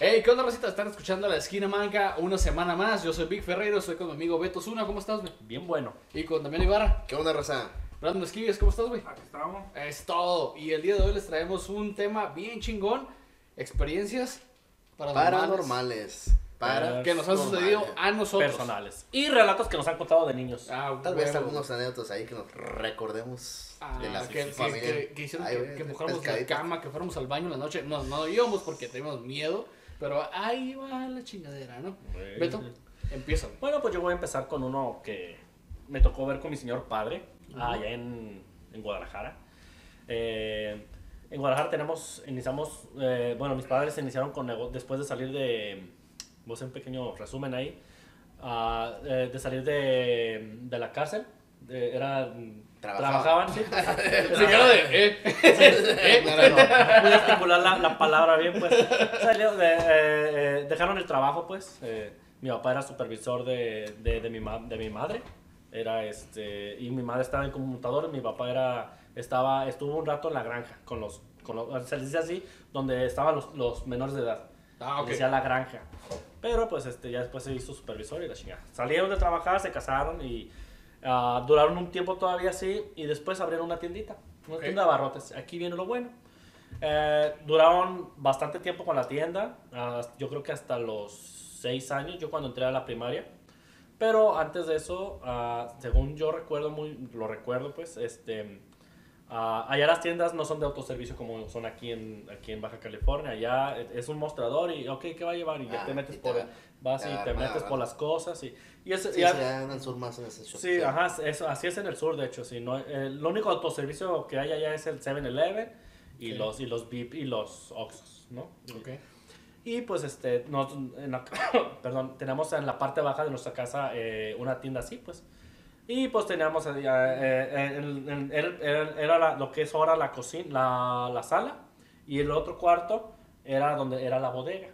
Hey, ¿qué onda, Rosita? Están escuchando La Esquina Manca una semana más. Yo soy Vic Ferreiro, estoy con mi amigo Beto Zuna. ¿Cómo estás, güey? Bien bueno. Y con Damián Ibarra. ¿Qué onda, raza? Brandon Esquives, ¿cómo estás, güey? Aquí estamos. Es todo. Y el día de hoy les traemos un tema bien chingón. Experiencias paranormales. Paranormales. Para Que nos han sucedido a nosotros. Personales. Y relatos que nos han contado de niños. Ah, Tal vez huevo. algunos anécdotas ahí que nos recordemos Ah, de las que, que, que- que hicieron Ay, que, mojáramos la cama, que fuéramos al baño en la noche. No, no íbamos porque teníamos miedo. Pero ahí va la chingadera, ¿no? Güey. Beto, empieza. Bueno, pues yo voy a empezar con uno que me tocó ver con mi señor padre, allá en, en Guadalajara. Eh, en Guadalajara tenemos, iniciamos, eh, bueno, mis padres iniciaron con nego- después de salir de, voy a hacer un pequeño resumen ahí, ah, eh, de salir de, de la cárcel, de- era, Trabajaban. trabajaban, sí. Señora de, eh, eh, No, no, a articular la, la palabra bien, pues. Salió de- eh, eh, dejaron el trabajo, pues. Eh, mi papá era supervisor de, de, de mi, ma- de mi madre. Era este, y mi madre estaba en conmutador. Mi papá era, estaba, estuvo un rato en la granja con los, con los se les dice así, donde estaban los, los menores de edad. Ah, ok. Decía la granja. Pero pues este, ya después se hizo supervisor y la chingada. Salieron de trabajar, se casaron y ah, duraron un tiempo todavía así y después abrieron una tiendita. Una Ok. tienda de abarrotes. Aquí viene lo bueno. Eh, duraron bastante tiempo con la tienda. yo creo que hasta los seis años, yo cuando entré a la primaria. Pero antes de eso, ah, según yo recuerdo, muy, lo recuerdo pues, este, ah, allá las tiendas no son de autoservicio como son aquí en, aquí en Baja California. Allá es un mostrador y, ok, ¿qué va a llevar? Y ya Ah, te metes y te por, vas y te metes por las cosas. Y, y es, Sí, y sí, en el sur más en ese shop. Sí, ajá, eso, así es en el sur, de hecho. Sí, no, eh, lo único autoservicio que hay allá es el 7-Eleven y, Ok. los, y los VIP y los Oxxos, ¿no? Ok. Y pues, este, nos, en la- perdón, tenemos en la parte baja de nuestra casa eh, una tienda así, pues. Y pues teníamos, eh, eh, en- en- era, era- era la- lo que es ahora la cocina, la, la sala, y el otro cuarto era donde era la bodega,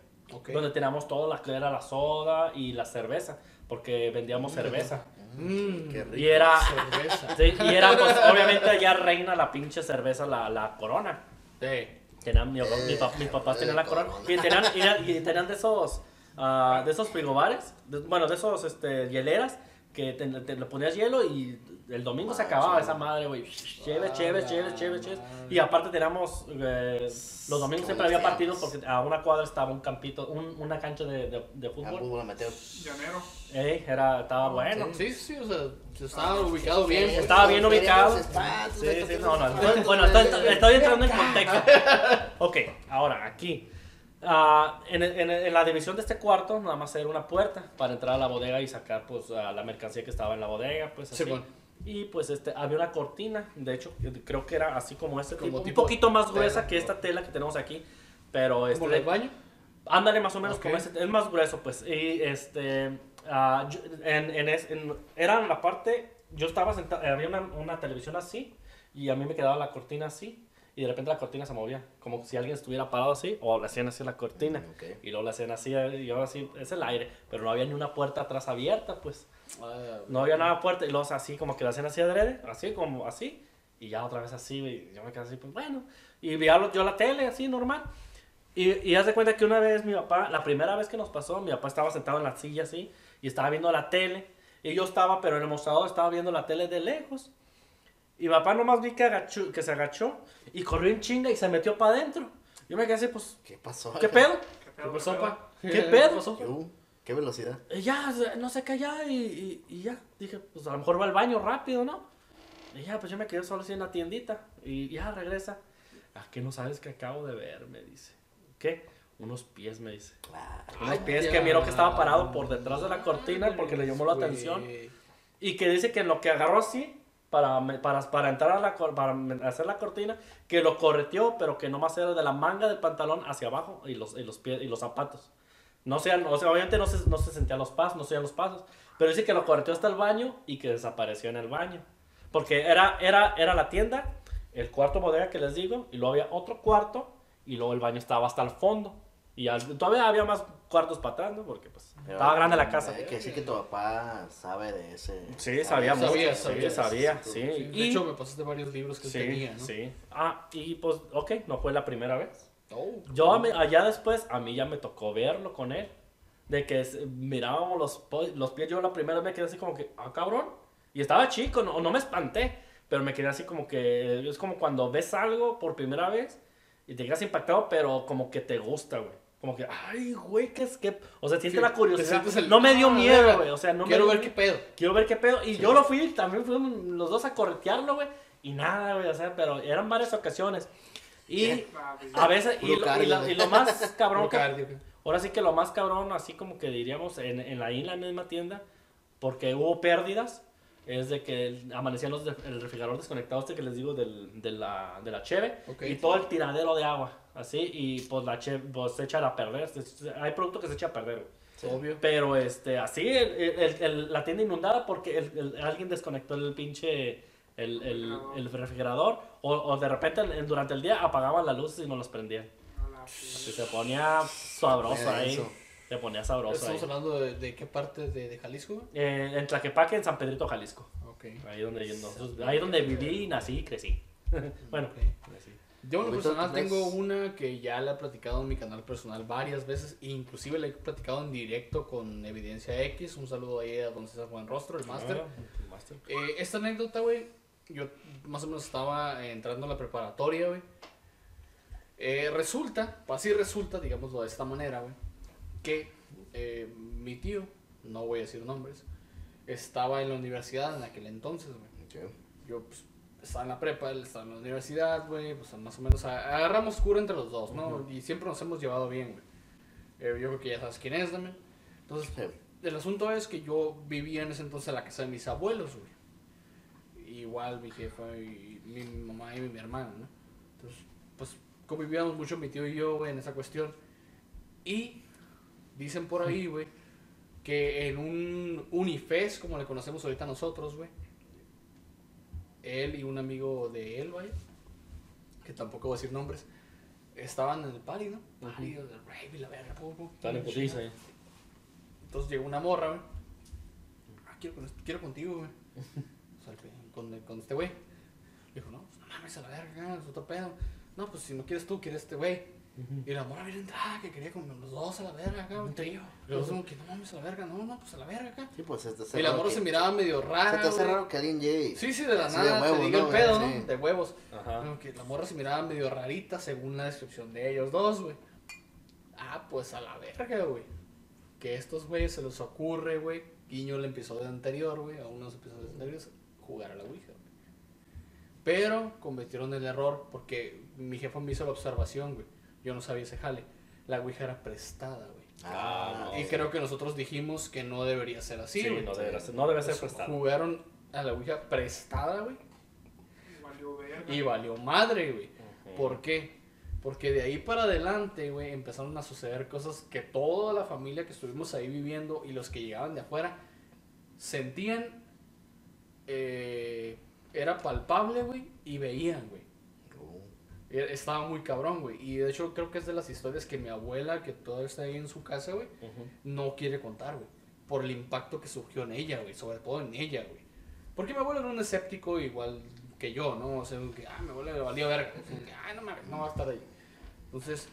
Donde teníamos todo lo que era la soda y la cerveza, porque vendíamos cerveza. Mm, Qué rico. Y era, cerveza. Sí, y era, pues, obviamente allá reina la pinche cerveza, la, la corona. Sí. Tenían, mi, mi pa- mis papás tenían la corona. Y tenían, y, tenían de esos, ah, de esos frigobares, de- bueno, de esos, este, hieleras, que te, te- le ponías hielo y el domingo se Ah, acababa sí. esa madre, güey. Chévere, Ah, chévere, chévere, chévere, chévere. Y aparte teníamos, eh, los domingos siempre había partidos porque a una cuadra estaba un campito, un- una cancha de, de, de Ah, fútbol. fútbol amateur. Llanero. Ey, era, estaba bueno. Sí, sí, o sea, estaba ubicado bien. pues. Estaba bien ubicado. Sí, sí, no, no. bueno, estoy, estoy entrando en contexto. Ok, ahora aquí. Ah, en, en- en la división de este cuarto, nada más era una puerta para entrar a la bodega y sacar pues a la mercancía que estaba en la bodega, pues Sí, así. bueno. Y pues este, había una cortina, de hecho, creo que era así como este Como tipo, tipo un poquito más gruesa tela, que esta tela que tenemos aquí, pero este, ¿Como el baño? Ándale, más o menos Ok. como ese, es más grueso, pues. Y este, ah, yo- en, en, en- era en la parte, yo estaba sentado, había una, una televisión así, y a mí me quedaba la cortina así, y de repente la cortina se movía, como si alguien estuviera parado así, o le hacían así la cortina, Ok. y luego le hacían así, y yo así, es el aire, pero no había ni una puerta atrás abierta, pues. No había nada puerta, y luego así, como que le hacían así adrede, así como así, y ya otra vez así, y yo me quedé así, pues bueno, y vi lo- yo la tele, así, normal. Y, y haz de cuenta que una vez mi papá, la primera vez que nos pasó, mi papá estaba sentado en la silla así, y estaba viendo la tele, y yo estaba, pero en el mostrador estaba viendo la tele de lejos. Y mi papá nomás vi que, agachó, que se agachó, y corrió en chinga y se metió para adentro. Yo me quedé así, pues, ¿Qué pasó? ¿qué pedo? ¿Qué ¿Qué pedo, pasó, qué pa? ¿Qué pedo? pasó? ¿Qué, hubo? ¿Qué velocidad? Y ya, no sé qué, ya, y, y, y ya. Dije, pues a lo mejor va al baño rápido, ¿no? Y ya, pues yo me quedé solo así en la tiendita. Y ya regresa. ¿A qué no sabes que acabo de ver? Me dice. ¿Qué? Unos pies, me dice. Ah, Unos pies que miró que estaba parado por detrás de la cortina porque le llamó la atención. Y que dice que en lo que agarró así, para, para, para entrar a la, para hacer la cortina, que lo correteó, pero que nomás era de la manga del pantalón hacia abajo y los, y los, pies, y los zapatos. No sean, o sea, obviamente no se, no se sentían los pasos, no se los pasos. Pero dice que lo correteó hasta el baño y que desapareció en el baño. Porque era, era, era la tienda, el cuarto bodega que les digo, y luego había otro cuarto, y luego el baño estaba hasta el fondo. Y al- todavía había más cuartos para atrás, ¿no? Porque pues Pero, estaba grande la casa. Hay que decir que tu papá sabe de ese. Sí, sabía. Sabía, sabía, sí, sabía, sí, de Y- hecho, me pasaste varios libros que tenía, ¿no? sí. Ah, y pues, ok, no fue la primera vez. Oh, Yo a mí- allá después, a mí ya me tocó verlo con él. De que mirábamos los, los pies, yo la primera vez me quedé así como que, ah, cabrón. Y estaba chico, no, no me espanté, pero me quedé así como que, es como cuando ves algo por primera vez y te quedas impactado, pero como que te gusta, güey. Como que, ay, güey, ¿qué es que? O sea, sientes Sí, la curiosidad. el- No me dio Ah, miedo, güey. O sea, no Quiero me ver qué pedo. Quiero ver qué pedo. Y yo lo fui, también fuimos los dos a corretearlo, güey. Y nada, güey, o sea, pero eran varias ocasiones. Y a veces, y lo, y lo- y lo más cabrón que. Ahora sí que lo más cabrón, así como que diríamos en, en la, ahí en la misma tienda, porque hubo pérdidas, es de que el- amanecían los de- el refrigerador desconectado este que les digo del, de, la, de la cheve Ok. y todo el tiradero de agua, así, y pues la cheve pues, se echa a perder, se- hay producto que se echa a perder. Obvio. Pero este, así, el- el- el- la tienda inundada porque el- el- alguien desconectó el pinche, el, el, el refrigerador, o, o de repente en- durante el día apagaban las luces y no los prendían. a la Así se ponía sabroso ahí. Se ponía sabroso ahí. Estamos hablando de, de qué parte de, de Jalisco? Eh, en Tlaquepaque, en San Pedrito, Jalisco. Ok. Ahí donde, yo- ahí donde viví, nací y crecí. bueno, crecí. Yo en lo personal tengo una que ya la he platicado en mi canal personal varias veces, inclusive la he platicado en directo con Evidencia X. Un saludo ahí a don César Juan Rostro, el máster. Ah, el máster. Eh, esta anécdota, güey, yo más o menos estaba eh, entrando a la preparatoria, güey. Eh, resulta, así resulta, digámoslo de esta manera, güey, que eh, mi tío, no voy a decir nombres, estaba en la universidad en aquel entonces, güey. Yo, pues, estaba en la prepa, él estaba en la universidad, güey, pues más o menos agarramos cura entre los dos, ¿no? Y siempre nos hemos llevado bien, güey. Eh, yo creo que ya sabes quién es, también. Entonces, el asunto es que yo vivía en ese entonces en la casa de mis abuelos, güey. Igual mi jefa y mi mamá y mi, hermana, ¿no? Entonces, pues convivíamos mucho mi tío y yo, güey, en esa cuestión. Y dicen por ahí, güey, que en un Unifest, como le conocemos ahorita nosotros, güey, él y un amigo de él, vaya, que tampoco voy a decir nombres, estaban en el party, ¿no? Party del rave y la verga, pum, pum. Están en putiza ahí. Entonces llegó una morra, güey. Ah, quiero, quiero contigo, güey. Con, con este güey. Dijo, no, pues no mames a la verga, es otro pedo. No, pues si no quieres tú, quieres este güey. Y la morra viene entrada, que quería con los dos a la verga acá, güey. Un trío. Y los dos como que no mames a la verga, no, no, pues a la verga acá. Sí, pues se hace Y la morra que- se miraba medio Se rara. te hace raro que alguien llegue. Sí, sí, de la nada huevos, te diga ¿no, el pedo, Sí. ¿no? De huevos. Ajá. Como que la morra se miraba medio rarita según la descripción de ellos dos, güey. Ah, pues a la verga, güey. Que estos güeyes se les ocurre, güey. Guiño el episodio anterior, güey, a unos episodios anteriores, jugar a la Ouija, güey. Pero cometieron el error porque mi jefa me hizo la observación, güey. Yo no sabía ese jale. La Ouija era prestada, güey. Ah, no. Y creo que nosotros dijimos que no debería ser así, Sí, güey. no debe ser, no debe ser Entonces, prestado. Jugaron a la Ouija prestada, güey. Valió verga. Y valió madre, güey. ¿Por qué? Porque de ahí para adelante, güey, empezaron a suceder cosas que toda la familia que estuvimos ahí viviendo y los que llegaban de afuera sentían, eh, era palpable, güey, y veían, güey. Oh. E- Estaba muy cabrón, güey. Y de hecho creo que es de las historias que mi abuela, que todavía está ahí en su casa, güey, no quiere contar, güey. Por el impacto que surgió en ella, güey. Sobre todo en ella, güey. Porque mi abuelo era un escéptico igual que yo, ¿no? O sea, que, ah, mi abuelo le valía verga. O sea, que, ah, no mames, no va a estar ahí. Entonces,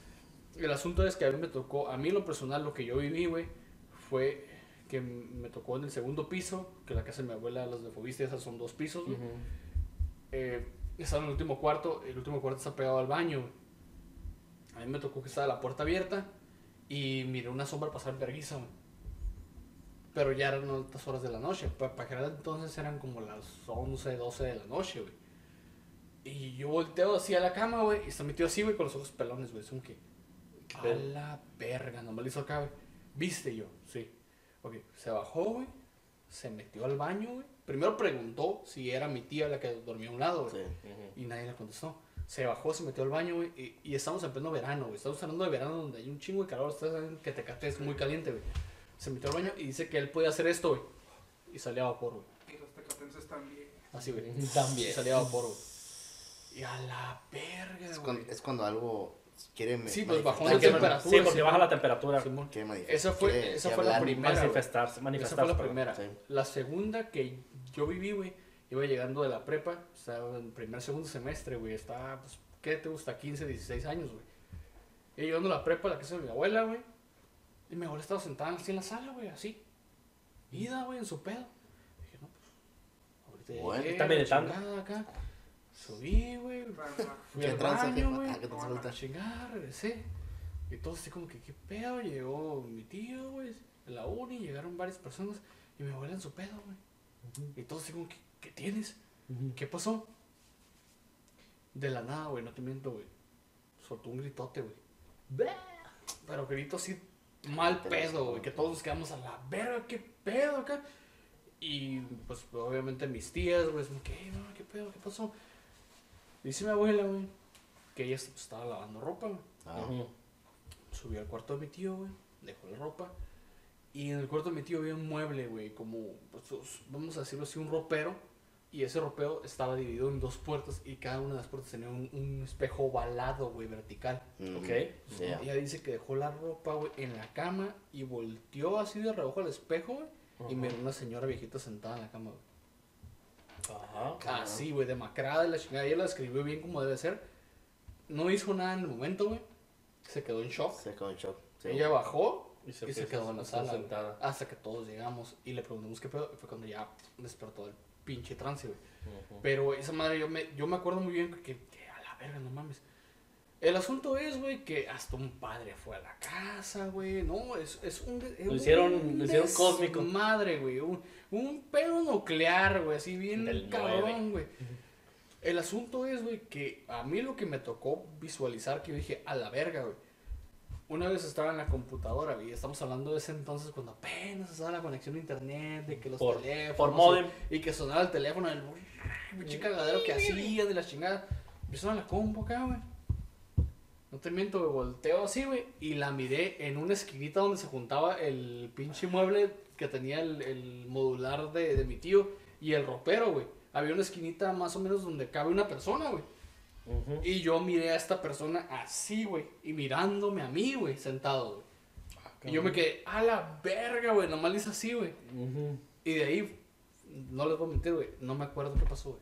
el asunto es que a mí me tocó, a mí lo personal, lo que yo viví, güey, fue que me tocó en el segundo piso, que la casa de mi abuela, las de Fobiste, esas son dos pisos, güey. Ujú. Eh, estaba en el último cuarto, el último cuarto está pegado al baño. A mí me tocó que estaba la puerta abierta y miré una sombra pasar verguiza. Pero ya eran altas horas de la noche. Para pa aquel entonces eran como las 11, 12 de la noche, güey. Y yo volteo así a la cama, güey. Y está metido así, güey, con los ojos pelones, güey. Es como que. A la verga, nomás le hizo acá, güey. ¿Viste yo? Sí. Ok, se bajó, güey. Se metió al baño, güey. Primero preguntó si era mi tía la que dormía a un lado, güey. Sí. Y nadie le contestó. Se bajó, se metió al baño, güey. Y, y estamos en pleno verano, güey. Estamos hablando de verano donde hay un chingo de calor. Ustedes saben que Tecate es muy caliente, güey. Se metió al baño y dice que él podía hacer esto, güey. Y salía vapor, güey. Y los tecatenses también. Así, güey. También. Y salía vapor, güey. Y a la verga, güey. es cuando algo quiere Sí, pues, bajó manifestarse, ¿no? temperatura. Sí, porque baja la temperatura. Esa fue, esa fue la primera. güey. Manifestarse, Esa manifestarse. fue la primera. sí. La segunda que yo viví, güey, iba llegando de la prepa, estaba en primer, segundo semestre, güey, estaba, pues, ¿qué te gusta? 15, 16 años, güey. Y yo ando a la prepa a la casa de mi abuela, güey. Y mi abuela estaba sentada así en la sala, güey, así. Ida, güey, en su pedo. Dije, no, pues, ahorita Bueno, está la meditando. acá. Subí, güey. Tranza. Fui ¿Qué al tranza, baño, güey. Ah, ¿qué tranza A chingada, regresé. Y todos así como que, ¿qué pedo? Llegó mi tío, güey, en la uni, llegaron varias personas. Y mi abuela en su pedo, güey. Y todos así como, ¿qué, qué tienes? ¿Qué pasó? De la nada, güey, no te miento, güey. Soltó un gritote, güey. Pero grito así, mal pedo, güey. Que todos nos quedamos a la verga, ¿qué pedo acá? Y pues obviamente mis tías, güey, como que, "Ey, no, ¿qué pedo? ¿Qué pasó? Dice mi abuela, güey, que ella estaba lavando ropa, güey. Ah. Subió al cuarto de mi tío, güey, dejó la ropa. Y en el cuarto de mi tío había un mueble, güey, como, pues, os- vamos a decirlo así, un ropero. Y ese ropero estaba dividido en dos puertas y cada una de las puertas tenía un, un espejo ovalado, güey, vertical. mm, Ok. Ella dice que dejó la ropa, güey, en la cama y volteó así de reojo al espejo, güey. Y Ajá. miró una señora viejita sentada en la cama, güey. Ajá. Cabrón. Así, güey, demacrada y la chingada. Ella la escribió bien como debe ser. No hizo nada en el momento, güey. Se quedó en shock. Se quedó en shock. Sí. Ella bajó Y y se quedó en la sala. sentada. Hasta que todos llegamos y le preguntamos qué pedo. Y fue cuando ya despertó el pinche trance, güey. Ujú. Pero esa madre, yo me, yo me acuerdo muy bien que, que a la verga, no mames. El asunto es, güey, que hasta un padre fue a la casa, güey. No, es, es un. es Lo hicieron- un lo hicieron cósmico. Madre, güey. Un, un pedo nuclear, güey. Así bien Del cabrón, güey. El asunto es, güey, que a mí lo que me tocó visualizar, que yo dije, a la verga, güey. Una vez estaba en la computadora, güey. Estamos hablando de ese entonces cuando apenas estaba la conexión a internet, de que los Por- teléfonos. por modem. Y que sonaba el teléfono, el pinche cagadero que hacía de la chingada. Empezaron la combo acá, güey. No te miento, güey, volteo así, güey, y la miré en una esquinita donde se juntaba el pinche mueble que tenía el, el modular de, de mi tío y el ropero, güey. Había una esquinita más o menos donde cabe una persona, güey. Y yo miré a esta persona así, güey, y mirándome a mí, güey, sentado, güey. Y yo me quedé, a la verga, güey, nomás le hice así, güey. Y de ahí, no les voy a mentir, güey, no me acuerdo qué pasó, güey.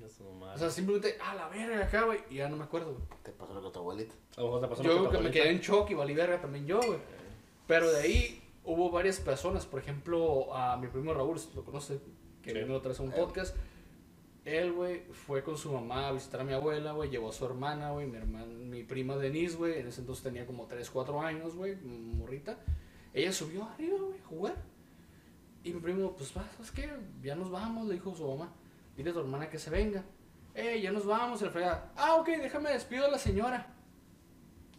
Ya su madre. O sea, simplemente, a la verga acá, güey, y ya no me acuerdo, güey. Te pasó lo que tu abuelita. A lo mejor te pasó Yo lo creo tu que me quedé en shock y valí verga también yo, güey. Pero de ahí hubo varias personas, por ejemplo, a mi primo Raúl, si lo conoce, que Sí. vino otra vez a un Eh. podcast. Él, güey, fue con su mamá a visitar a mi abuela, güey, llevó a su hermana, güey, mi hermana, mi prima Denise, güey, en ese entonces tenía como 3, 4 años, güey, morrita. Ella subió arriba, güey, a jugar. Y mi primo, pues, va, ¿sabes qué? Ya nos vamos, le dijo su mamá. Dile a tu hermana que se venga. Eh, ya nos vamos, el fregada. Ah, ok, déjame despido a la señora.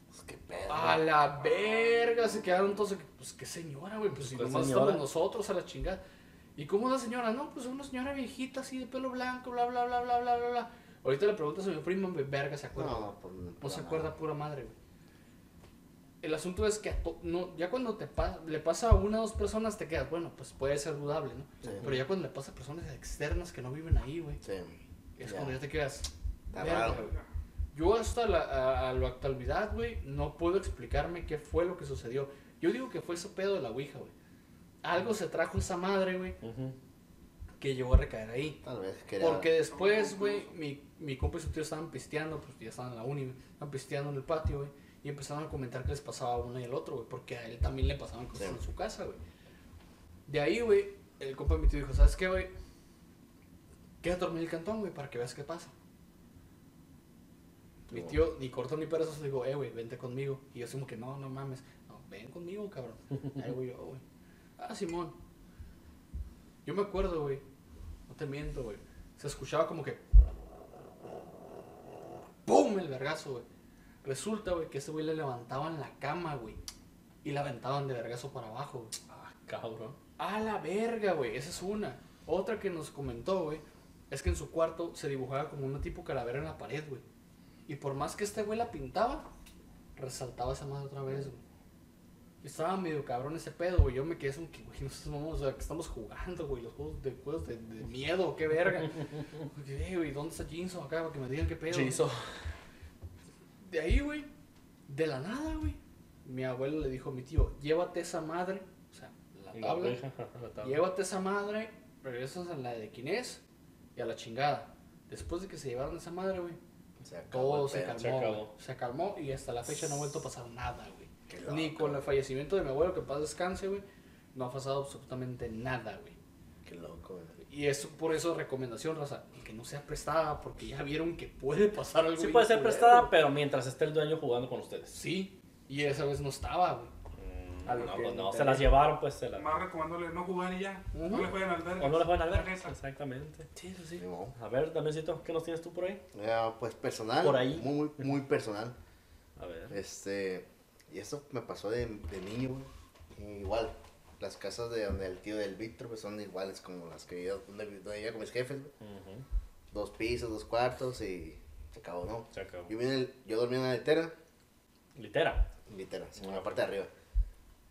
Pues qué pedo. A la verga, se quedaron todos. Pues qué señora, güey, pues si ¿Cuál nomás señora? estamos nosotros a la chingada. ¿Y cómo es la señora? No, pues una señora viejita así de pelo blanco, bla, bla, bla, bla, bla, bla, bla. Ahorita le preguntas a mi primo, verga, se acuerda. No, pues No se acuerda pura madre, güey. El asunto es que a to- no, ya cuando te pa- le pasa a una o dos personas te quedas, bueno, pues puede ser dudable, ¿no? Sí. Pero ya cuando le pasa a personas externas que no viven ahí, güey, Sí. es Ya. cuando ya te quedas. Verga. Yo hasta la, a, a la actualidad, güey, no puedo explicarme qué fue lo que sucedió. Yo digo que fue ese pedo de la Ouija, güey. Algo se trajo esa madre, güey, que llegó a recaer ahí. Tal vez quería. Porque después, güey, mi, mi compa y su tío estaban pisteando, pues ya estaban en la uni, güey, estaban pisteando en el patio, güey, y empezaron a comentar que les pasaba a uno y al otro, güey, porque a él también le pasaban cosas Sí. en su casa, güey. De ahí, güey, el compa de mi tío dijo, ¿sabes qué, güey? Quédate a dormir en el cantón, güey, para que veas qué pasa. Mi tío, ni corto ni perezoso, dijo, eh, güey, vente conmigo. Y yo así como que, no, no mames. No, ven conmigo, cabrón. Ahí voy yo, güey. Ah, Simón. Yo me acuerdo, güey. No te miento, güey. Se escuchaba como que... ¡Pum! El vergazo, güey. Resulta, güey, que ese güey le levantaban la cama, güey. Y la aventaban de vergazo para abajo, güey. Ah, cabrón. A la verga, güey. Esa es una. Otra que nos comentó, güey, es que en su cuarto se dibujaba como una tipo calavera en la pared, güey. Y por más que este güey la pintaba, resaltaba esa madre otra vez, güey. Estaba medio cabrón ese pedo, güey. Yo me quedé como que, güey, no sé, o sea, que estamos jugando, güey, los juegos de juegos de, de miedo, qué verga. Eh, güey, ¿dónde está Jinso acá? Para que me digan qué pedo. Chizo. De ahí, güey, de la nada, güey. Mi abuelo le dijo a mi tío, llévate esa madre, o sea, la La tabla. ouija, la tabla. Llévate esa madre, regresas a la de Quinés y a la chingada. Después de que se llevaron esa madre, güey, Se Todo se calmó, Se acabó. Se calmó y hasta la fecha no ha vuelto a pasar nada, güey. Ni con el fallecimiento de mi abuelo, que paz descanse, güey. No ha pasado absolutamente nada, güey. Qué loco, güey. Y es por eso recomendación, raza, que no sea prestada, porque ya vieron que puede pasar algo. Sí puede ser culero, prestada, pero mientras esté el dueño jugando con ustedes. Sí, y esa vez no estaba, güey. No, A lo que pues no, se las llevaron, pues se las... Más recomendándole no jugar y ya. No le jueguen al. O no les van a ver. La neta. Exactamente. Sí, eso sí. A ver, Damiancito, ¿qué nos tienes tú por ahí? Pues personal. Por ahí. Muy, muy, muy personal. A ver. Este. Y esto me pasó de, de niño, güey. Igual. Las casas de donde el tío del Víctor pues son iguales como las que yo, donde, vivía con mis jefes, güey. Ujú. Dos pisos, dos cuartos y se acabó, ¿no? Se acabó. Yo, vine el- yo dormía en una litera, Litera. litera, sí, en la parte de arriba.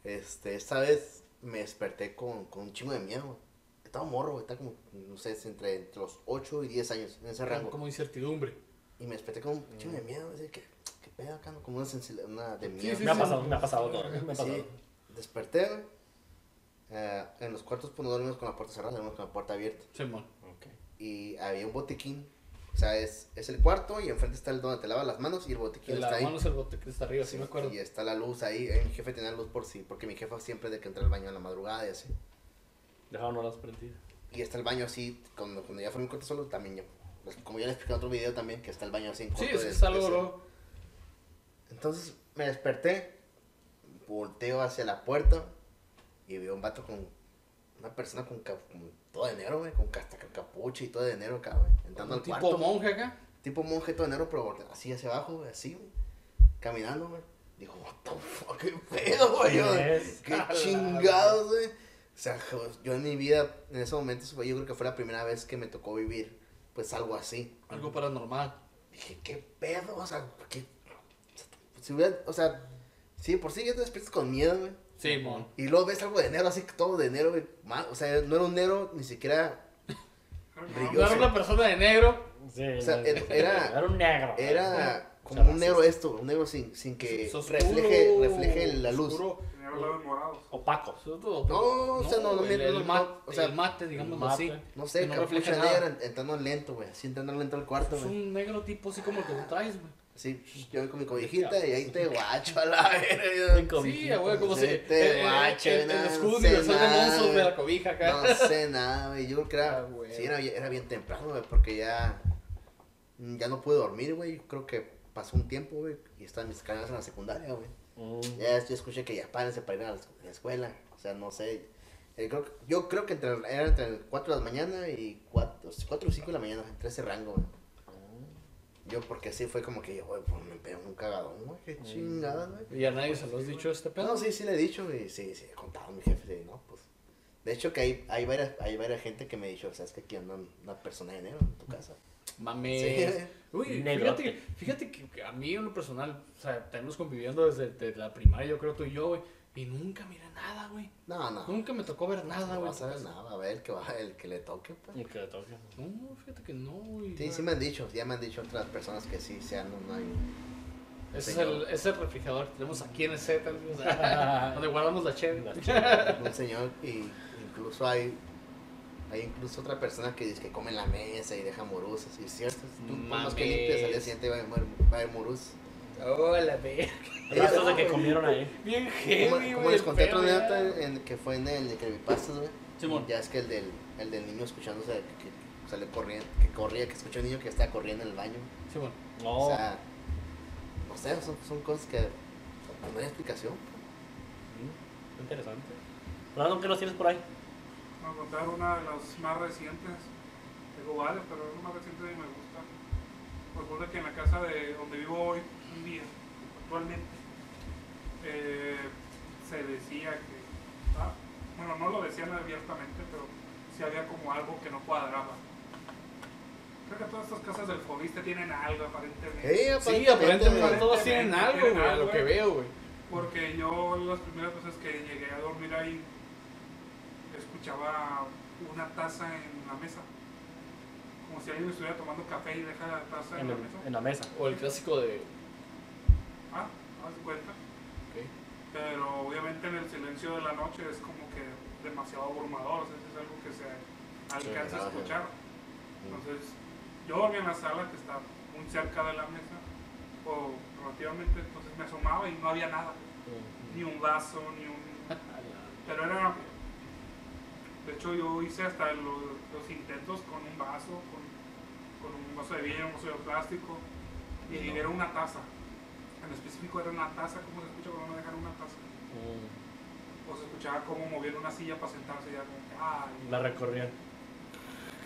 Este, esta vez me desperté con, con un chingo de miedo, güey. Estaba morro, güey, estaba como, no sé, entre, entre los 8 y 10 años, en ese rango. Como incertidumbre. Y me desperté con un chingo de miedo, así que, ¿qué pedo acá? no? Como una sensibilidad, una de miedo. sí, me ha sí. pasado, me ha pasado todo. Me ha pasado. Sí, desperté, güey. Eh, en los cuartos pues no dormimos con la puerta cerrada, dormimos con la puerta abierta. Simón. Ok. Y había un botiquín. O sea, es, es el cuarto y enfrente está el donde te lavas las manos y el botiquín está ahí. mano es el bote que está arriba, sí, me acuerdo. Y está la luz ahí. Eh, Mi jefe tenía luz por sí, porque mi jefa siempre de que entra al baño en la madrugada y así. Dejaron no las prendidas. Y está el baño así, cuando, cuando ya fue mi cuarto solo, también yo. pues, como ya le expliqué en otro video también, que está el baño así en Sí, es que está. Entonces me desperté, volteo hacia la puerta y veo un vato con una persona con, con todo de negro, güey, con hasta con capucha y todo de negro acá, güey, entrando al tipo cuarto. monje acá. Tipo monje todo de negro, pero así hacia abajo, güey, así, güey, caminando, güey. Dijo, what the fuck, qué pedo, güey. Qué chingados, güey. O sea, yo en mi vida, en ese momento, yo creo que fue la primera vez que me tocó vivir, pues, algo así. Algo paranormal. Dije, ¿qué pedo? O sea, ¿qué? Si hubiera, o sea, sí, por sí ya te despiertas con miedo, güey. Simón. Y luego ves algo de negro, así que todo de negro, O sea, no era un negro ni siquiera. No era una persona de negro. Sí, O sea, era- era- era un negro. Era como O sea, un negro esto, un negro sin, sin que Es oscuro, refleje, refleje la luz. oscuro. Opaco. Es. No, o sea, no, no, el, no, el no, mate, o sea, el mate, digamos mate. así. No sé, que no refleja negra, entrando lento, güey. Así entrando lento al cuarto, Es güey. un negro tipo así como el que tú traes, güey. Sí, yo con mi cobijita y ahí te guacho a la verga. En. Sí, güey, como si. te guacho, escudo sé universal de monstruos la cobija acá. No sé nada, güey. Yo creo que era. Ah, sí, era, era bien temprano, güey, porque ya. Ya no pude dormir, güey. Creo que pasó un tiempo, güey. Y estaba en mis canales en la secundaria, güey. Mm. Ya yo escuché que ya párense para ir a la, escuela. O sea, no sé. Eh, creo yo creo que entre, era entre 4 de la mañana y 4, 4 o 5 de la mañana, entre ese rango, güey. Yo, porque así fue como que yo, güey, pues me pegó un cagadón, güey. Qué chingada, güey. Y a nadie se lo has dicho este pedo. No, sí, sí le he dicho y sí, sí, he contado a mi jefe, sí, no, pues. De hecho que hay, hay varias, hay varias gente que me ha dicho, sabes que aquí anda una persona de negro en tu casa. Mames. Sí. Uy, fíjate, fíjate que, que a mí en lo personal, o sea, tenemos conviviendo desde, desde la primaria, yo creo tú y yo, güey. Y nunca miré nada, güey. No, no. Nunca me tocó ver nada, No güey. vas a ver nada, a ver el que va, el que le toque, pues. Y que le toque. No, fíjate que no, güey. Sí, sí me han dicho, ya me han dicho otras personas que sí, sean, no, no hay. Ese es, el, ese es el refrigerador que tenemos aquí en el set, donde guardamos la cheve. Un señor y incluso hay hay incluso otra persona que dice que come en la mesa y deja morusas y es cierto tú más que limpias al día siguiente va a haber, va a haber morus Hola, ve. Brazos de que comieron ahí. Bien como, heavy, como güey. les conté anécdota ya. en, que fue en el de creepypastas güey Simón. ya es que el del el del niño escuchándose que, que sale corriendo que corría que escuchó un niño que estaba corriendo en el baño Sí, bueno. No. o sea no sé son, son cosas que no hay explicación Mm, Interesante. Brandon, ¿qué nos tienes por ahí? Voy a contar una de las más recientes. Tengo varias, pero una más reciente y me gusta. Recuerda que en la casa de donde vivo hoy, un día, actualmente, eh, se decía que. ah, bueno, no lo decían abiertamente, pero sí había como algo que no cuadraba. Creo que todas estas casas del Fobiste tienen algo aparentemente. Sí, aparentemente todos tienen algo, Tienen güey, algo, lo que veo, güey. Porque yo las primeras veces que llegué a dormir ahí, escuchaba una taza en la mesa. Como si alguien estuviera tomando café y deja la taza en, En, la el- mesa. en la mesa. O el clásico de. Ah, haz de cuenta. Pero obviamente en el silencio de la noche es como que demasiado abrumador. O sea, es algo que se alcanza a escuchar. Entonces, yo dormía en la sala que está muy cerca de la mesa, o relativamente, entonces me asomaba y no había nada, ni un vaso, ni un... Pero era... De hecho yo hice hasta los, los intentos con un vaso, con, con un vaso de vidrio, un vaso de plástico, y era una taza. En específico era una taza, ¿cómo se escucha cuando uno deja una taza? O se escuchaba como moviendo una silla para sentarse y ya como que, ay, La recorrían.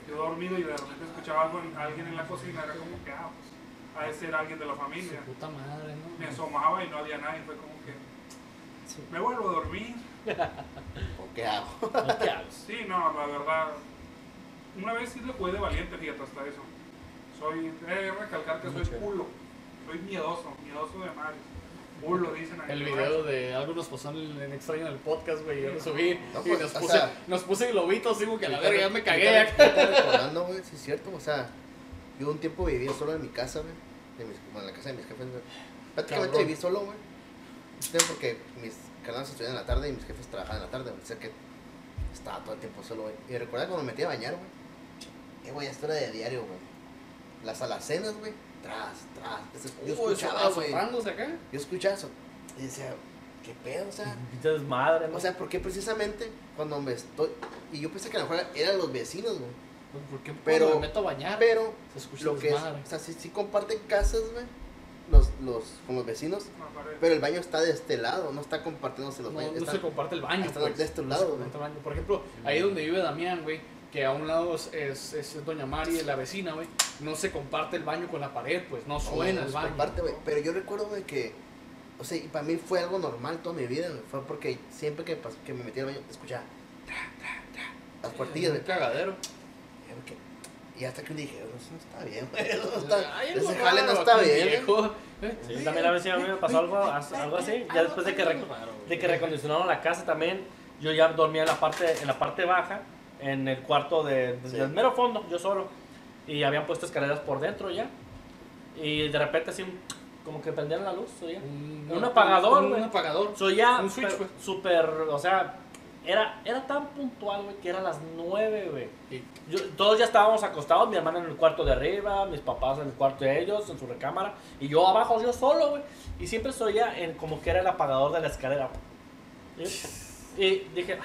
yo dormido y de repente escuchaba algo en- alguien en la cocina, era como que, ah, pues, ha de ser alguien de la Su familia. puta madre, ¿no? Me asomaba y no había nadie, fue como que, me vuelvo a dormir. ¿O qué hago? ¿Qué hago? Sí, no, la verdad, una vez sí le fue de valiente, fíjate, hasta eso. Soy, he de recalcar que soy Mucho. culo, soy miedoso, miedoso de madres. Culo, dicen ahí. El video de algo nos pasó en, en extraño en el podcast, güey. Yo lo subí No, y pues, nos o puse, sea, nos puse globitos, digo que a la verga ya me cagué. ahorita recordando, güey, sí es cierto, o sea, yo un tiempo viví solo en mi casa, güey, bueno, en la casa de mis jefes, güey. Prácticamente viví solo, güey. Porque mis canales estudian en la tarde y mis jefes trabajan en la tarde, güey, o sea que estaba todo el tiempo solo, güey. Y recuerda cuando me metí a bañar, güey. Eh, güey, esto era de diario, güey. Las alacenas, güey, tras, tras. Yo Uy, escuchaba, güey. acá. Yo escuchaba eso. Y decía, ¿qué pedo? O sea, Pinche desmadre, ¿no? o sea, porque precisamente cuando me estoy. Y yo pensé que a lo mejor eran los vecinos, güey. ¿Por qué Pero- me meto a bañar? Pero se escucha lo que es, o sea, sí, sí comparten casas, güey, los, los, con los vecinos, No, pero el baño está de este lado, no está compartiéndose los No, baños. no está- se comparte el baño. hasta pues. de este No lado, el baño. Por ejemplo, ahí donde vive Damián, güey, que a un lado es, es, es Doña Mari, la vecina, güey, no se comparte el baño con la pared, pues, no suena no el baño. comparte, pero yo recuerdo, güey, que, o sea, y para mí fue algo normal toda mi vida, güey, fue porque siempre que, que me metía al baño, escuchaba, tra, tra, tra, las cuartillas, güey. cagadero. Y hasta que dije, eso no está bien, güey, eso no está, Ay, ese jale no está bien, viejo. Sí, también a veces a mí me pasó algo, algo así. Ya después de que, de que recondicionaron la casa también, yo ya dormía en la parte, en la parte baja, en el cuarto de, desde Sí. el mero fondo, yo solo. Y habían puesto escaleras por dentro ya. Y de repente así, como que prendieron la luz, oía. Un, Un apagador, Un, güey. apagador. So ya, Un switch, pues. súper, o sea, era, era tan puntual, güey, que eran las nueve, güey. Yo- todos ya estábamos acostados, mi hermana en el cuarto de arriba, mis papás en el cuarto de ellos, en su recámara, y yo abajo, yo solo, güey. Y siempre se oía en, como que era el apagador de la escalera, güey. Y, y dije, ah,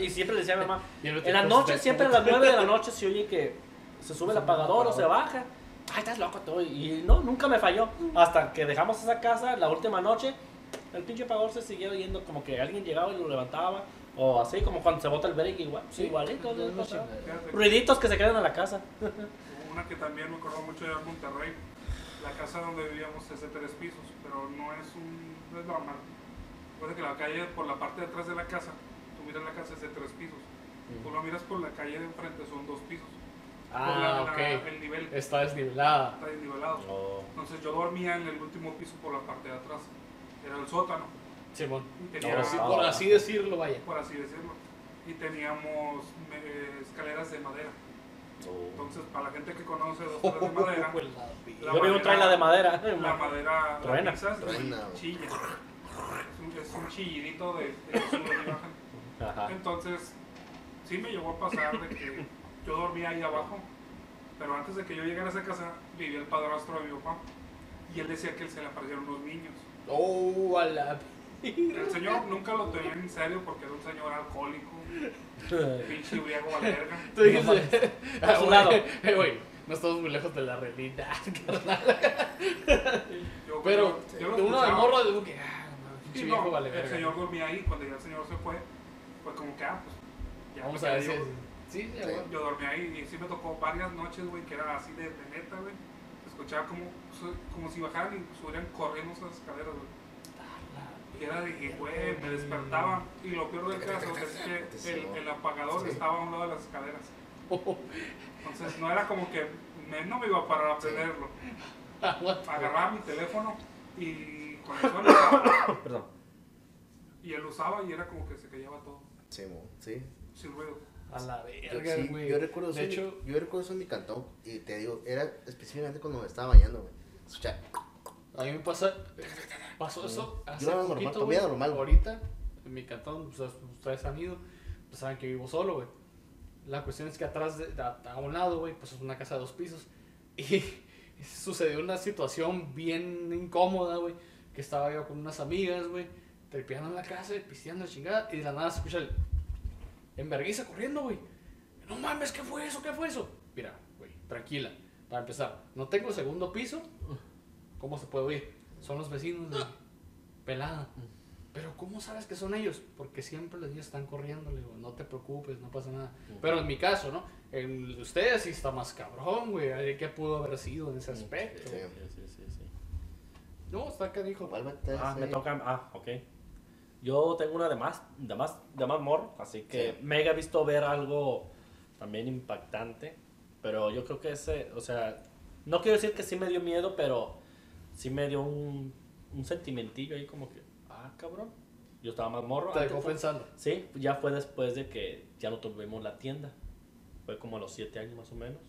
y siempre le decía a mi mamá, en la noche, siempre a las nueve de la noche se oye que se sube el apagador o se baja. Ay, estás loco tú. Y no, nunca me falló. Hasta que dejamos esa casa, la última noche, el pinche apagador se siguió oyendo como que alguien llegaba y lo levantaba. O así, como cuando se bota el break, igual, Sí, igualito. Ruiditos que se quedan en la casa. Una que también me acuerdo mucho de Monterrey. La casa donde vivíamos es de tres pisos, pero no es un no es normal. Recuerda que la calle por la parte de atrás de la casa, miras la casa es de tres pisos. Tú lo miras por la calle de enfrente, son dos pisos. La- Ah, la- ok. el nivel Está desnivelada. está desnivelado. Oh. Entonces yo dormía en el último piso por la parte de atrás. Era el sótano, Simón. y Por así, por así decirlo, vaya. por así decirlo. Y teníamos eh, escaleras de madera. Entonces, para la gente que conoce dos escaleras de madera, La Yo vivo un madera- trailer de madera. la madera Truena. la Truena, chilla. Es un, es un chillidito de, de bajan. Ajá. Entonces, sí me llegó a pasar de que yo dormía ahí abajo, pero antes de que yo llegara a esa casa, vivía el padrastro de mi papá. Y él decía que él se le aparecieron unos niños. Oh, a la. El señor nunca lo tenía en serio porque era un señor alcohólico, pinche briago a la verga. Tú dijiste. A su lado. Eh, güey, no estamos muy lejos de la realidad. Yo- Pero yo de uno de morro, digo que. Ah, no, Sí, pinche no, viejo vale el verga. señor dormía ahí, cuando ya el señor se fue, fue como que, ah, pues, ya Vamos me a ver si. Sí, sí. Yo dormí ahí y sí me tocó varias noches, güey, que era así de, de neta, güey. Escuchaba como, como si bajaran y subieran corriendo esas escaleras, güey. Y era de que, güey, me despertaba. Y lo peor del caso es que el, el apagador Sí. estaba a un lado de las escaleras. Entonces no era como que me- no me iba a parar a prenderlo. Aguanta. Agarraba mi teléfono y con usaba. Perdón. Y él usaba y era como que se callaba todo, Sí, mo, sí. sin ruido. A la verga, sí, güey. yo recuerdo eso, De en mi- hecho, yo recuerdo eso en mi cantón y te digo, era específicamente cuando me estaba bañando, güey. Escucha, a mí me pasa. Pasó eso hace Yo era normal, poquito, güey. normal. Ahorita, en mi cantón, pues, ustedes han ido, pues saben que vivo solo, güey. La cuestión es que atrás, de, a, a un lado, güey, pues es una casa de dos pisos. Y Y sucedió una situación bien incómoda, güey. Que estaba yo con unas amigas, güey. Tripeando en la casa, pisteando chingada. Y de la nada se escucha el. Enverguiza corriendo, güey. No mames, ¿qué fue eso? ¿Qué fue eso? Mira, güey, tranquila. Para empezar, no tengo segundo piso. ¿Cómo se puede oír? Son los vecinos de pelada. Pero ¿cómo sabes que son ellos? Porque siempre los niños están corriendo, le digo, no te preocupes, no pasa nada. Pero en mi caso, ¿no? En ustedes sí está más cabrón, güey. ¿Qué pudo haber sido en ese aspecto? Sí. Sí, sí. No, está acá dijo. Ah, me toca. Ah, ok. Yo tengo una de más, de más, de más morro, así que Sí. me he visto ver algo también impactante, pero yo creo que ese, o sea, no quiero decir que sí me dio miedo, pero sí me dio un, un sentimentillo ahí como que, ah, cabrón. Yo estaba más morro. Te dejó pensando. Sí, ya fue después de que ya no tuvimos la tienda. Fue como a los siete años más o menos.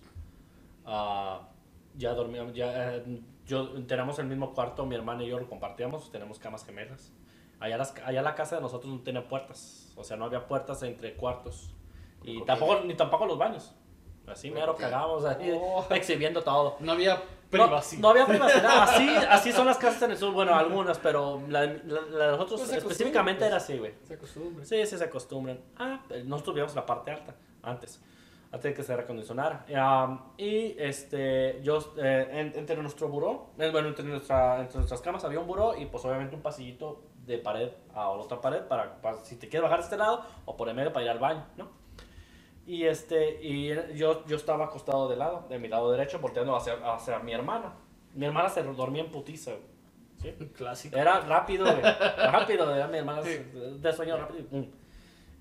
Ah, ya dormíamos, ya eh, yo tenemos el mismo cuarto, mi hermana y yo lo compartíamos, tenemos camas gemelas. Allá, las, allá la casa de nosotros no tenía puertas, o sea, no había puertas entre cuartos. Y tampoco, ni tampoco los baños. Así mero cagábamos ahí, Oh. exhibiendo todo. No había No, privacidad. no había privacidad. Así, así son las casas en el sur. Bueno, algunas, pero la, la- la de nosotros Pues específicamente acostumbra, era pues. así, güey. Se acostumbra. Sí, sí se acostumbran. Ah, nosotros vivíamos en la parte alta antes, antes de que se recondicionara. Um, y este, yo, eh, en- entre nuestro buró, eh, bueno, entre, nuestra, entre nuestras camas había un buró y pues obviamente un pasillito de pared a otra pared para, para si te quieres bajar de este lado o por el medio para ir al baño, ¿no? Y este, y yo, yo estaba acostado de lado, de mi lado derecho, volteando hacia, hacia mi hermana. Mi hermana se dormía en putiza. ¿sí? Clásico. Era rápido, güey. rápido, era mi hermana Sí. de sueño rápido.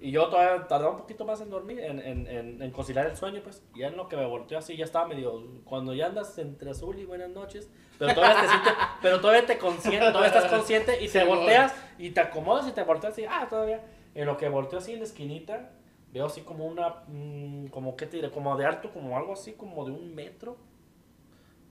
Y. Y yo todavía tardaba un poquito más en dormir, en, en, en, en conciliar el sueño, pues. Y ya en lo que me volteó así, ya estaba medio. Cuando ya andas entre azul y buenas noches, pero todavía te sientes, pero todavía te consciente, todavía estás consciente y te Sí, volteas y te acomodas y te volteas así, ah, todavía. En lo que volteo así en la esquinita, veo así como una, mm, como, ¿qué te diré? Como de alto, como algo así, como de un metro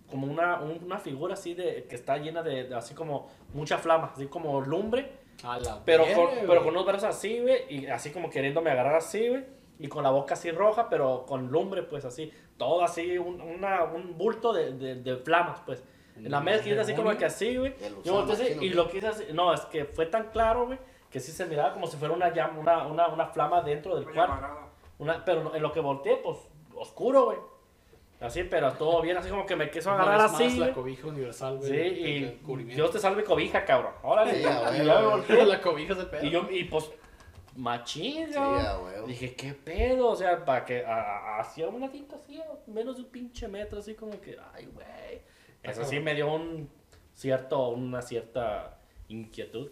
como una, un- una figura así de que está llena de, de así como mucha flama, así como lumbre, A la pero con, pero con unos brazos así, güey, y así como queriéndome agarrar así, güey, y con la boca así roja, pero con lumbre, pues así, todo así, un, una, un bulto de, de, de flamas, pues. En la mesa quise así como que así, güey. Yo así, y lo que hice así, no, es que fue tan claro, güey, que sí se miraba como si fuera una llama, una, una, una flama dentro del cuarto. Una, pero en lo que volteé, pues, oscuro, güey. Así, pero todo bien, así como que me quiso Una agarrar vez así, más, la cobija universal, güey. Sí, y. Dios te salve cobija, cabrón. Órale. Sí, a y volteé. la cobija se pega. Y yo, y pues, machín, Sí. Dije, ¿qué pedo? O sea, para que a- a- hacía una tinta así, menos de un pinche metro, así como que, ay, güey. Eso sí me dio un cierto, una cierta inquietud.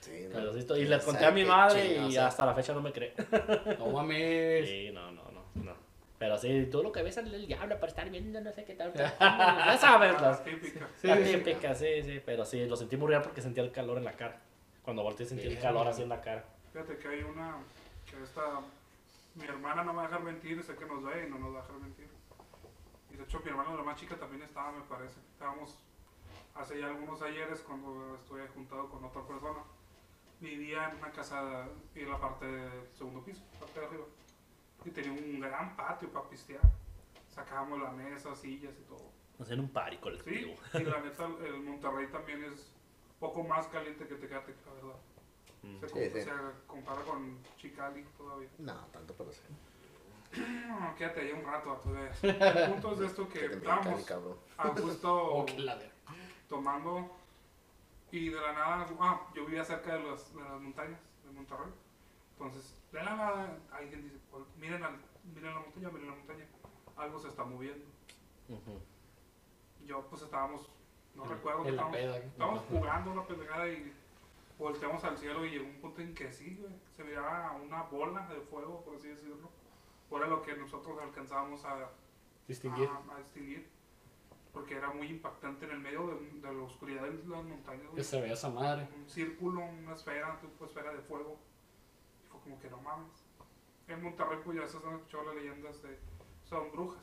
Sí, no. Pero sí estoy- y le conté a mi madre y o sea, hasta la fecha no me cree. No mames. Sí, no, no, no, no. Pero sí, tú lo que ves es el diablo para estar viendo no sé qué tal. Ya sabes, La las, típica. Sí, la típica, sí, sí. Pero sí, lo sentí muy real porque sentía el calor en la cara. Cuando volteé sentí el calor así en la cara. Fíjate que hay una que esta mi hermana no me va a dejar mentir, sé que nos ve y no nos va a dejar mentir. Y de hecho mi hermana la más chica también estaba, me parece. Estábamos hace ya algunos ayeres cuando estuve juntado con otra persona. Vivía en una casa en la parte del segundo piso, parte de arriba. Y tenía un gran patio para pistear. Sacábamos la mesa, sillas y todo. Hacer un party Sí, colectivo. y la neta, el Monterrey también es poco más caliente que Tecate, la verdad. Mm. Se, Sí, com- sí. se compara con Chicali todavía. No, tanto pero sí. No, quédate ahí un rato a tu vez. El punto es de esto que estábamos a gusto Oh, tomando y de la nada, ah, yo vivía cerca de, los, de las montañas de Monterrey. Entonces, la nada, alguien dice, "Pues, miren, al- miren la montaña, miren la montaña, algo se está moviendo. Ujú. Yo pues estábamos, no En- recuerdo, que estábamos, peda. estábamos jugando una pendejada y volteamos al cielo y llegó un punto en que sí, güey, se miraba una bola de fuego, por así decirlo. Era lo que nosotros alcanzábamos a, Distinguir. a, a distinguir. Porque era muy impactante en el medio de, de la oscuridad de las montañas, Que se vea esa madre. Un círculo, una esfera, tipo esfera de fuego. Como que no mames. En Monterrey, pues ya se han escuchado las leyendas de. Son brujas.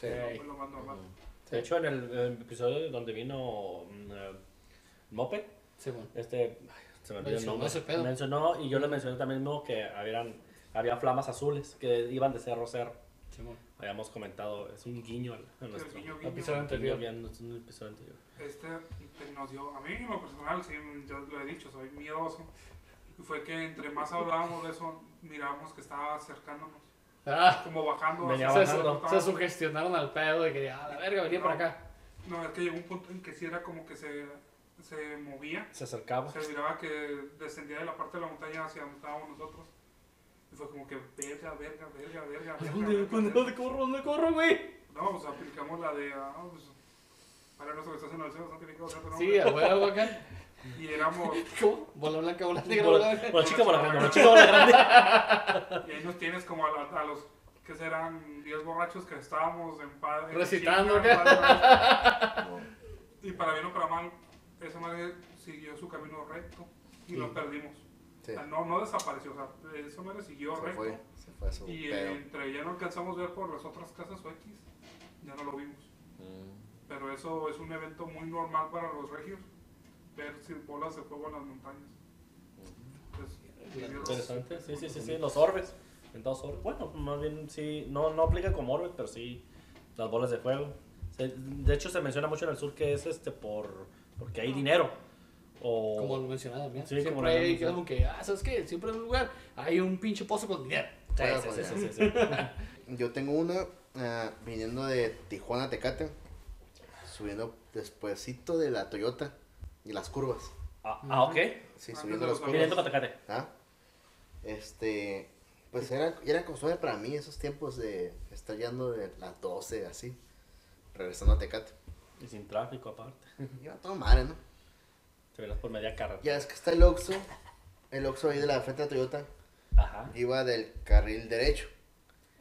Sí. Ey. pues, lo más normal. De hecho, en el, en el episodio donde vino mm, eh, Moped, Sí, bueno. este, ay, se me olvidó el nombre. ese pedo. Mencionó, y yo le mencioné también mismo que habían, había flamas azules que iban de cerro a cerro. Simón. habíamos comentado, es un guiño al- a nuestro guiño, guiño. Episodio anterior. guiño, guiño, es un episodio anterior. Este nos dio, a mí en lo personal, sí, yo lo he dicho, soy miedoso. Y fue que entre más hablábamos de eso, mirábamos que estaba acercándonos, Ah, como bajando. Venía se, bajando. se sugestionaron al pedo de que, ah, la verga, venía por acá. No, es que llegó un punto en que sí era como que se, se movía, Se acercaba. se miraba que descendía de la parte de la montaña hacia donde estábamos nosotros. Y fue como que, verga, verga, verga, verga. ¿Dónde, dónde, corro? ¿Dónde corro, güey? No, pues aplicamos la de, ah, pues, para estás en el cielo, no tiene que nombre. Sí, a huevo acá. Y éramos, ¿Cómo? Bola blanca, bola negra, Bola, bola bola chica, bola grande, bola chica, bola grande. y ahí nos tienes como a, la- a los que serán 10 borrachos que estábamos en padre. Recitando, ¿qué? Y para bien o para mal, esa madre siguió su camino recto y Sí. lo perdimos. Sí. No, no desapareció, o sea, esa madre siguió Se recto. fue, se fue a su Y pedo. entre ya no alcanzamos a ver por las otras casas o X, ya no lo vimos. Mm. Pero eso es un evento muy normal para los regios, ver si bolas de fuego en las montañas. Pues. Interesante, sí, sí, sí, sí, los orbes. Inventados orbes. Bueno, más bien sí, no, no aplica como orbes, pero sí las bolas de fuego. De hecho, se menciona mucho en el sur que es este por porque hay dinero. O, Como lo mencionaba también. Sí, Siempre como lo hay como que, ah, ¿sabes qué? Siempre en un lugar hay un pinche pozo con dinero. Sí, sí, sí, sí, sí, sí. Yo tengo una ah, viniendo de Tijuana Tecate, subiendo despuesito de la Toyota y las curvas. Ah, ah, ok. Sí, subiendo las Viniendo curvas. para Tecate. Ah, Este, pues era, era costumbre para mí esos tiempos de estar yendo de las 12 así, regresando a Tecate. Y sin tráfico aparte. Iba todo madre, ¿no? Te verás por media carrera. Ya es que está el Oxxo, el Oxxo ahí de la frente de la Toyota, Ajá. iba del carril derecho.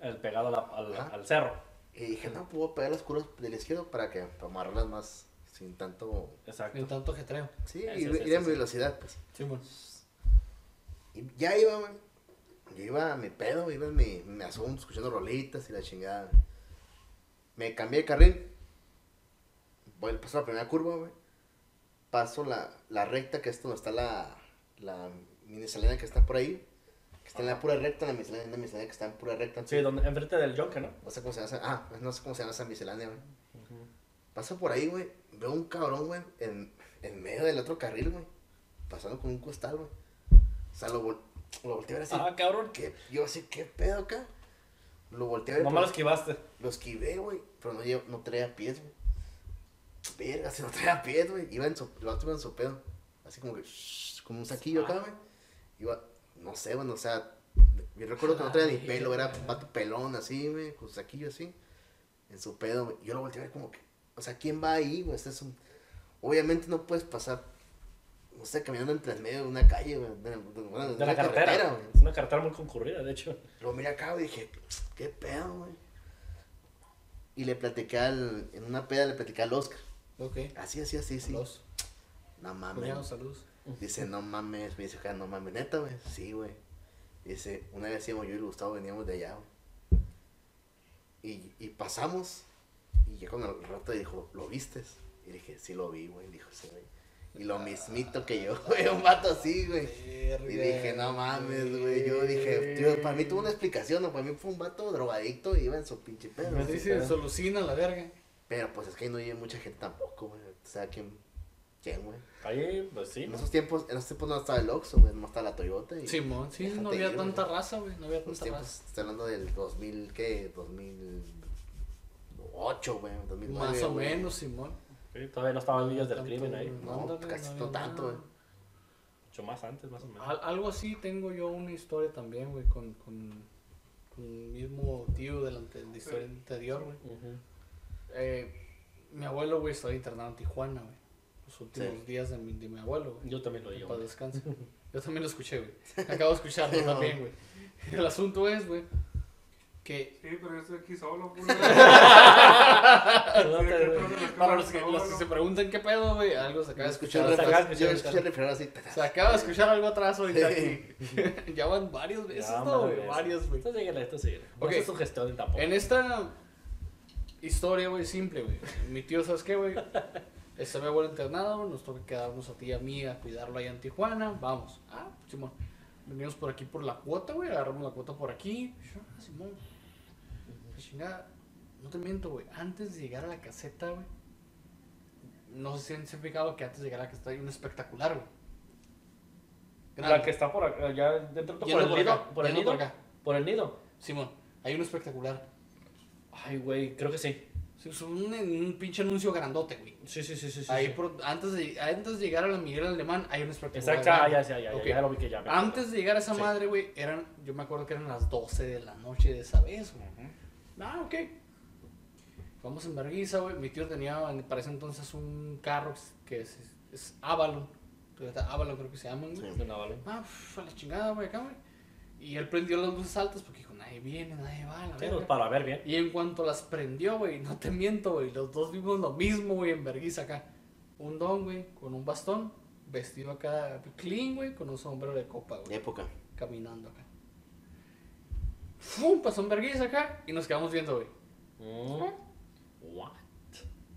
El pegado a la- al, al cerro. Y dije, no, puedo pegar las curvas del izquierdo para que, para amarrarlas más, sin tanto, Exacto. En tanto ajetreo. sí, Sí, ir, sí, ir a mi velocidad, pues. Sí, bueno. Y ya iba, güey. Yo iba a mi pedo, iba en mi, mi asunto, escuchando rolitas y la chingada. Me cambié de carril. Voy, paso la primera curva, güey. Paso la, la recta, que es donde está la, la minisalena que está por ahí. Que está en la pura recta, la miscelánea, la miscelánea que está en pura recta. Sí, donde, enfrente del yonke, ¿no? No sé cómo se llama esa, ah, no sé cómo se llama esa miscelánea, güey. Paso por ahí, güey. Veo un cabrón, güey, en, en medio del otro carril, güey. Pasando con un costal, güey. O sea, lo, vol- lo volteé a ver así. Ah, cabrón. ¿Qué? Yo así, ¿qué pedo acá? Lo volteé a ver. Nomás lo esquivaste. lo esquivé, güey. Pero no, llevo- no traía pies, güey. Verga, si no traía pies, güey. Iba en su, iba en su pedo. Así como que, shh, como un saquillo acá, güey. Iba, no sé, bueno, o sea, yo recuerdo que no traía ni pelo, era un vato pelón así, güey, con saquillo así. En su pedo, güey. Yo lo volteé a ver como que, o sea, ¿quién va ahí, güey? Este es un. Obviamente no puedes pasar, no sé, caminando entre el medio de una calle, güey. De, de- bueno, de De una la carretera. güey. es una carretera muy concurrida, de hecho. Lo miré acá y dije, ¿qué pedo, güey? Y le platiqué al, en una peda le platicé al Oscar. Ok. Así, así, así, sí. Los. No mames. saludos. Dice, no mames. Me dice, "Ja, no mames, neta, güey. Sí, güey. Dice, una vez íbamos yo y Gustavo veníamos de allá, güey. Y, y pasamos. Y ya con el rato dijo, ¿lo vistes? Y dije, sí lo vi, güey. Dijo, sí, güey. Y lo mismito que yo, güey, un vato así, güey. Y dije, no mames, güey. Yo dije, tío, para mí tuvo una explicación, ¿no? Para mí fue un vato drogadicto y iba en su pinche pedo. Me dice, solucina la verga. Pero pues es que ahí no vive mucha gente tampoco, güey. O sea, ¿quién? ¿Quién, güey? Ahí, pues sí. En esos tiempos, en esos tiempos no estaba el Oxxo, güey. No estaba la Toyota. Y Simón, sí, no había ir, tanta güey. raza, güey. No había En los tanta tiempos, raza. estoy hablando del 2000, ¿qué? 2008, güey. 2009, Más o güey. menos, Simón. Sí, todavía no estaban villas del Tanto, crimen ahí. No, ándale, casi no tanto, güey. Mucho más antes, más o menos. Al- algo así tengo yo una historia también, güey, con, con, con el mismo tío de la, de la historia anterior, güey. Eh, mi abuelo, güey, estaba internado en Tijuana, güey. Los últimos Sí. días de mi, de mi abuelo, güey. Yo también lo llevo. paz descanse. Yo también lo escuché, güey. Acabo de escucharlo también, güey. El asunto es, güey, que Sí, pero yo estoy aquí solo, pues. para los que, los que se preguntan qué pedo, güey, algo se acaba de escuchar. Yo escuché escuché refrenar así. Se acaba de escuchar algo atrás ahorita Sí. aquí. ya van varios veces, Ya, ¿no, güey? Varios, güey. Esto síguele, esto síguele. Ok. No es sugestión tampoco. En esta historia, güey, simple, güey. Mi tío, ¿sabes qué, güey? Está mi abuelo internado, nos toca quedarnos a ti y a mí a cuidarlo allá en Tijuana. Vamos. Ah, Simón. Venimos por aquí por la cuota, güey. Agarramos la cuota por aquí. Ah, Simón. La chingada. No te miento, güey. Antes de llegar a la caseta, güey. No sé si han fijado que antes de llegar a la caseta hay un espectacular, güey. La que está por acá, ya dentro por el por nido. acá, Por el nido. por acá. Por el nido. Simón, hay un espectacular. Ay, güey, creo que sí. Sí, Es un, un pinche anuncio grandote, güey. Sí, sí, sí, sí. Ahí sí. por- antes, de, antes de llegar a la Miguel Alemán hay un espectacular. Exacto, ah, ya, ya, ya, Ok. ya, ya lo vi que ya. Antes de llegar a esa Sí. madre, güey, eran, yo me acuerdo que eran las 12 de la noche de esa vez, güey. Ujú. Ah, ok. Vamos en Berguisa, güey. Mi tío tenía para ese entonces un carro que es, es Avalon. Avalon creo que se llaman, güey. Sí. De Navalén. Ah, pf, a la chingada, güey, acá, güey. Y él prendió las luces altas porque dijo, nadie viene, nadie va, la Sí, verga". pues, para ver bien. Y en cuanto las prendió, güey, no te miento, güey, los dos vimos lo mismo, güey, en Berguisa acá. Un don, güey, con un bastón, vestido acá clean, güey, con un sombrero de copa, güey, Época. caminando acá. ¡Fum! Pasó en Berguisa acá y nos quedamos viendo, güey. Mm. What?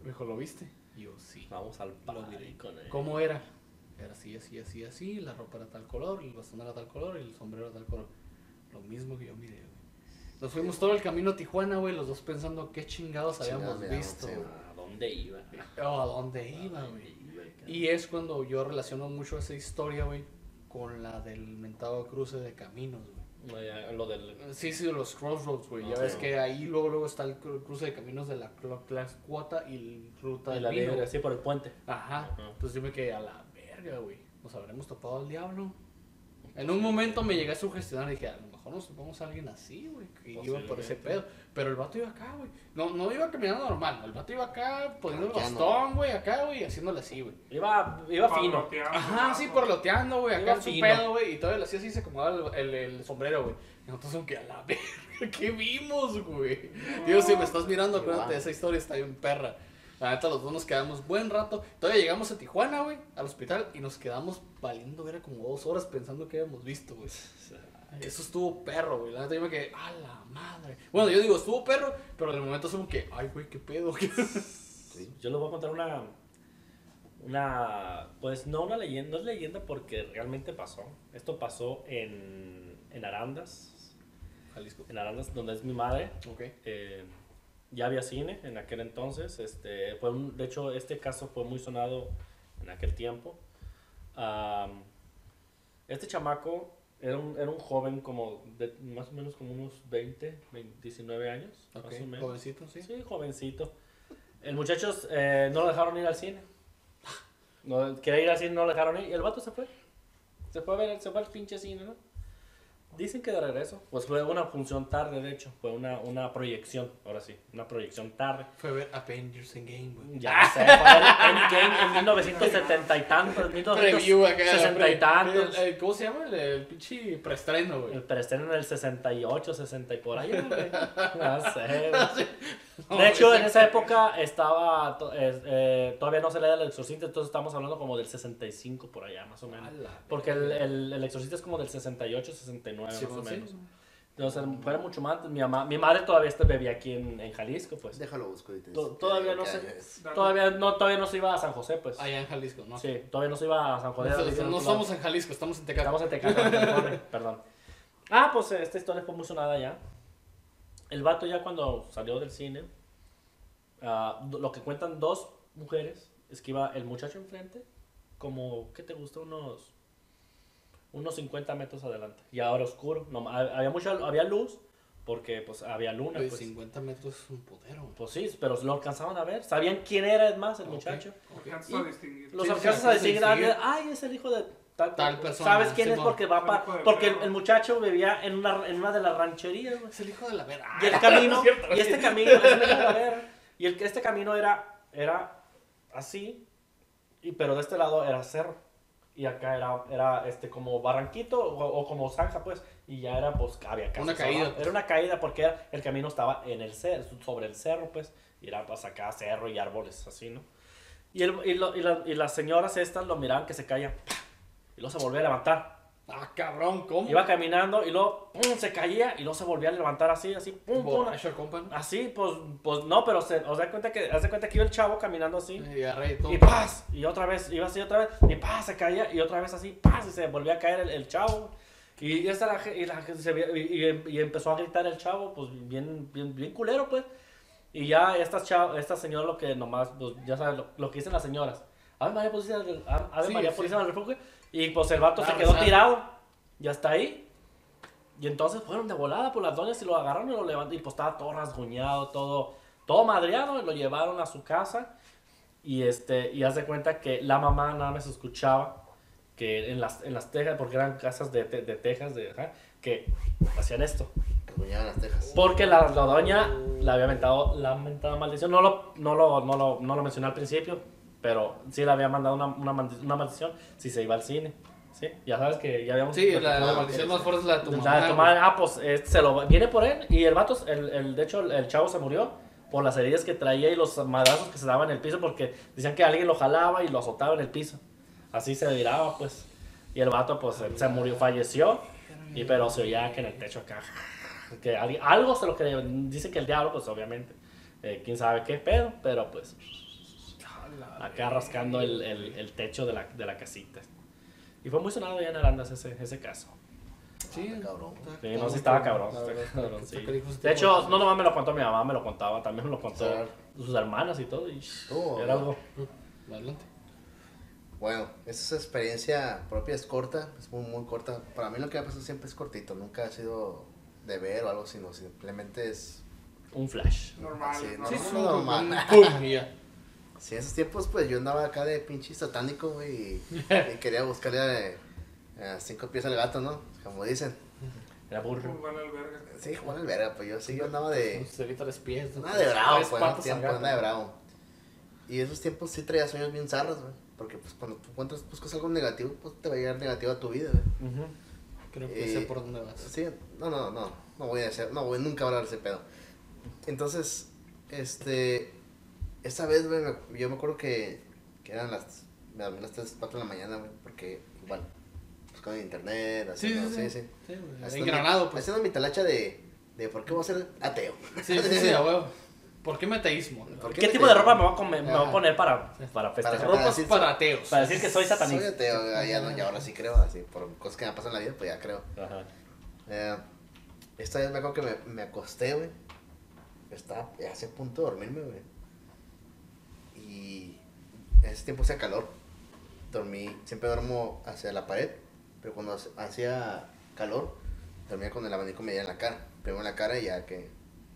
Me dijo, ¿lo viste? Yo, sí. Vamos al Lo party miré. con él. ¿Cómo era? Era así, así, así, así, la ropa era tal color, el bastón era tal color y el sombrero era tal color. Lo mismo que yo miré, güey. Nos fuimos todo el camino a Tijuana, güey, los dos pensando qué chingados habíamos visto, güey. ¿A dónde iba? O a dónde iba, güey. Y es cuando yo relaciono mucho esa historia, güey, con la del mentado cruce de caminos, güey. Lo del. Sí, sí, los crossroads, güey. Ya Ah, ves que ahí luego luego está el cru- cruce de caminos de la cl- clase cuota y el ruta y del la vino. libre, así por el puente. Ajá. Entonces yo me quedé a la verga, güey. Nos habremos topado al diablo. En un momento me llegué a sugestionar y dije, a lo mejor nos topamos a alguien así, güey, que iba por ese pedo. Pero el vato iba acá, güey. No, no iba caminando normal. El vato iba acá poniendo el bastón, güey, acá, güey, haciéndole así, güey. Iba, iba fino. Ajá, sí, porloteando, güey, acá en su pedo, güey. Y todavía le hacía así, se acomodaba el, el, el sombrero, güey. Y nosotros como que a la verga, ¿qué vimos, güey? Digo, si me estás mirando, acuérdate, esa historia está bien perra. La neta, los dos nos quedamos buen rato. Todavía llegamos a Tijuana, güey, al hospital, y nos quedamos valiendo, era como dos horas pensando que habíamos visto, güey. Eso estuvo perro, güey. La neta, yo me quedé, a la madre. Bueno, yo digo, estuvo perro, pero en el momento es como que, ay, güey, qué pedo. Sí. Yo les voy a contar una. Una. Pues no una leyenda, no es leyenda porque realmente pasó. Esto pasó en, en Arandas. Jalisco. En Arandas, donde es mi madre. Ok. Eh, ya había cine en aquel entonces. Este, fue un- de hecho, este caso fue muy sonado en aquel tiempo. Este chamaco era un, era un joven como de más o menos como unos 20, 20, 19 años. Más o menos. jovencito, sí. Sí, jovencito. El muchacho eh, no lo dejaron ir al cine. No, quería ir al cine, no lo dejaron ir. Y el vato se fue. Se fue a ver, se fue al pinche cine, ¿no? Dicen que de regreso. Pues fue una función tarde, de hecho. Fue una, una proyección, ahora sí. Una proyección tarde. Fue ver Avengers Endgame, güey. Ya sé, fue Endgame en 1970 y tantos. Preview acá. 1960 y tantos. ¿Cómo se llama? El, el pinche preestreno, güey. El preestreno en el 68, 60 y por ahí, güey. Ya sé, güey. De hecho, en esa época estaba, eh, todavía no se leía el exorcista, entonces estamos hablando como del 65 por allá, más o menos. Porque el, el, el exorcista es como del 68, 69, Sí, más o sí. menos. Entonces, fue mucho más antes. Mi, mamá, mi madre todavía este bebía aquí en, en Jalisco, pues. Déjalo busco ahorita. To- todavía no. Dale. Todavía no, todavía no se iba a San José, pues. Allá en Jalisco, ¿no? Sí, todavía no se iba a San José. No otro lado. somos en Jalisco, estamos en Tecate. Estamos en Tecate, perdón. Ah, pues eh, esta historia fue muy sonada ya. El vato ya cuando salió del cine, ah, do- lo que cuentan dos mujeres es que iba el muchacho enfrente, como, ¿qué te gusta? Unos, unos 50 metros adelante. Y ahora oscuro. No, había, mucha, había luz porque pues había luna. Pues, 50 metros es un güey. pues sí, pero lo alcanzaban a ver. Sabían quién era, es más, el Ok. muchacho. Alcanzas Y a distinguir. Los Sí, alcanzas a ah, ay, es el hijo de tal, Tal persona, ¿Sabes quién es? Porque va El para... Porque el, muchacho vivía en una, en una de las rancherías, güey. Es el hijo de la verga. Y el camino, y este camino, es el hijo de la verga. y el, este camino era, era así, y, pero de este lado era cerro. Y acá era, era este, como barranquito o, o como zanja, pues. Y ya era, pues, había Una caída. abajo. Era una caída porque era- el camino estaba en el cerro, sobre el cerro, pues. Y era, pues, acá cerro y árboles, así, ¿no? Y, el, y, lo- y la- y las señoras estas lo miraban que se caía. Y luego se volvía a levantar. Ah, cabrón, ¿cómo? Iba caminando y luego pum, se caía y luego se volvía a levantar así, así, pum, pum. Compa. Así, pues, pues no, pero se, os da cuenta que, haz de cuenta que iba el chavo caminando así. Y agarré y todo. Y paz, y otra vez, iba así otra vez, y paz, se caía, y otra vez así, paz, y se volvía a caer el, el chavo. Y, esta la, y, la gente se ve- y, y- empezó a gritar el chavo, pues bien, bien, bien culero, pues. Y ya esta, chava, esta señora lo que nomás, pues ya sabes, lo, lo que dicen las señoras. Ave María, pues dicen al- Ave Sí, María, sí. dicen al refugio. Y pues el vato Ah, se quedó rezar. tirado. Ya está ahí. Y entonces fueron de volada por las doñas y lo agarraron y lo levantaron. Y pues estaba todo rasguñado, todo, todo madreado. Y lo llevaron a su casa. Y este, y haz de cuenta que la mamá nada más escuchaba que en las, en las tejas, porque eran casas de, te- de tejas, de, ajá, que hacían esto. Rasguñaban las tejas. Porque la, la doña le había mentado la mentada maldición. No lo, no, lo, no, lo, no lo mencioné al principio, pero sí le había mandado una, una, una maldición si se iba al cine. ¿Sí? Ya sabes que ya habíamos... Sí, la, la Ah, maldición más fuerte es la de tu mamá. sea, tu madre, ah, pues se lo viene por él y el vato, el, el, de hecho, el, el chavo se murió por las heridas que traía y los madrazos que se daban en el piso porque decían que alguien lo jalaba y lo azotaba en el piso. Así se viraba, pues. Y el vato, pues, se- se murió, falleció. Y pero se oía que en el techo acá. Que algo se lo que dice que el diablo, pues obviamente. eh, quién sabe qué pedo, pero pues. Acá rascando el, el, el techo de la, de la casita. Y fue muy sonado ya en Arandas ese, ese caso. Sí, Ah, cabrón. Sí, no, sí estaba cabrón. Sí. De hecho, no nomás me lo contó mi mamá, me lo contaba, también me lo contó Claro. sus hermanas y todo. Y Oh, era algo. Adelante. Bueno, esa experiencia propia es corta, es muy, muy corta. Para mí lo que ha pasado siempre es cortito, nunca ha sido de ver o algo, sino simplemente es... Un flash. Normal. Sí, normal. Sí, no, sí, no, un- normal. Sí, en esos tiempos pues yo andaba acá de pinche satánico, güey, y, y quería buscarle eh, a cinco pies al gato, ¿no? Como dicen. Era burro. Jugar al verga. Sí, Juan Alberga, pues yo sí, yo andaba de... Tres pies. Nada de bravo, pues, en tiempo, nada de bravo. Y esos tiempos sí traía sueños bien zarras, güey. Porque pues cuando tú encuentras, buscas algo negativo, pues te va a llegar negativo a tu vida, güey. Creo que sé por dónde vas. Sí, no, no, no, no voy a hacer, no voy nunca a hablar de ese pedo. Entonces, este, esa vez, güey, me- yo me acuerdo que, que eran las, me dormí las 3, 4 de la mañana, güey, porque igual, buscando en internet, haciendo, sí, sí, sí. sí. Sí, güey. Haciendo Engranado, mi, pues. Haciendo mi talacha de, de por qué voy a ser ateo. Sí, sí, sí, a huevo. ¿Por qué me ateísmo? ¿Por ¿Qué, me tipo te- de ropa me voy a, comer- me voy a poner para, para festejar? Para- Ropas para ateos. Para decir que soy Soy satanista. ateo, ya, ya no, y ahora sí creo, así, por cosas que me pasan en la vida, pues ya creo. Ajá. Eh, esta vez me acuerdo que me, me acosté, güey. Estaba ya hace punto de dormirme, güey. Y en ese tiempo hacía calor. Dormí, siempre duermo hacia la pared, pero cuando hacía calor, dormía con el abanico media en la cara. Primero en la cara y ya que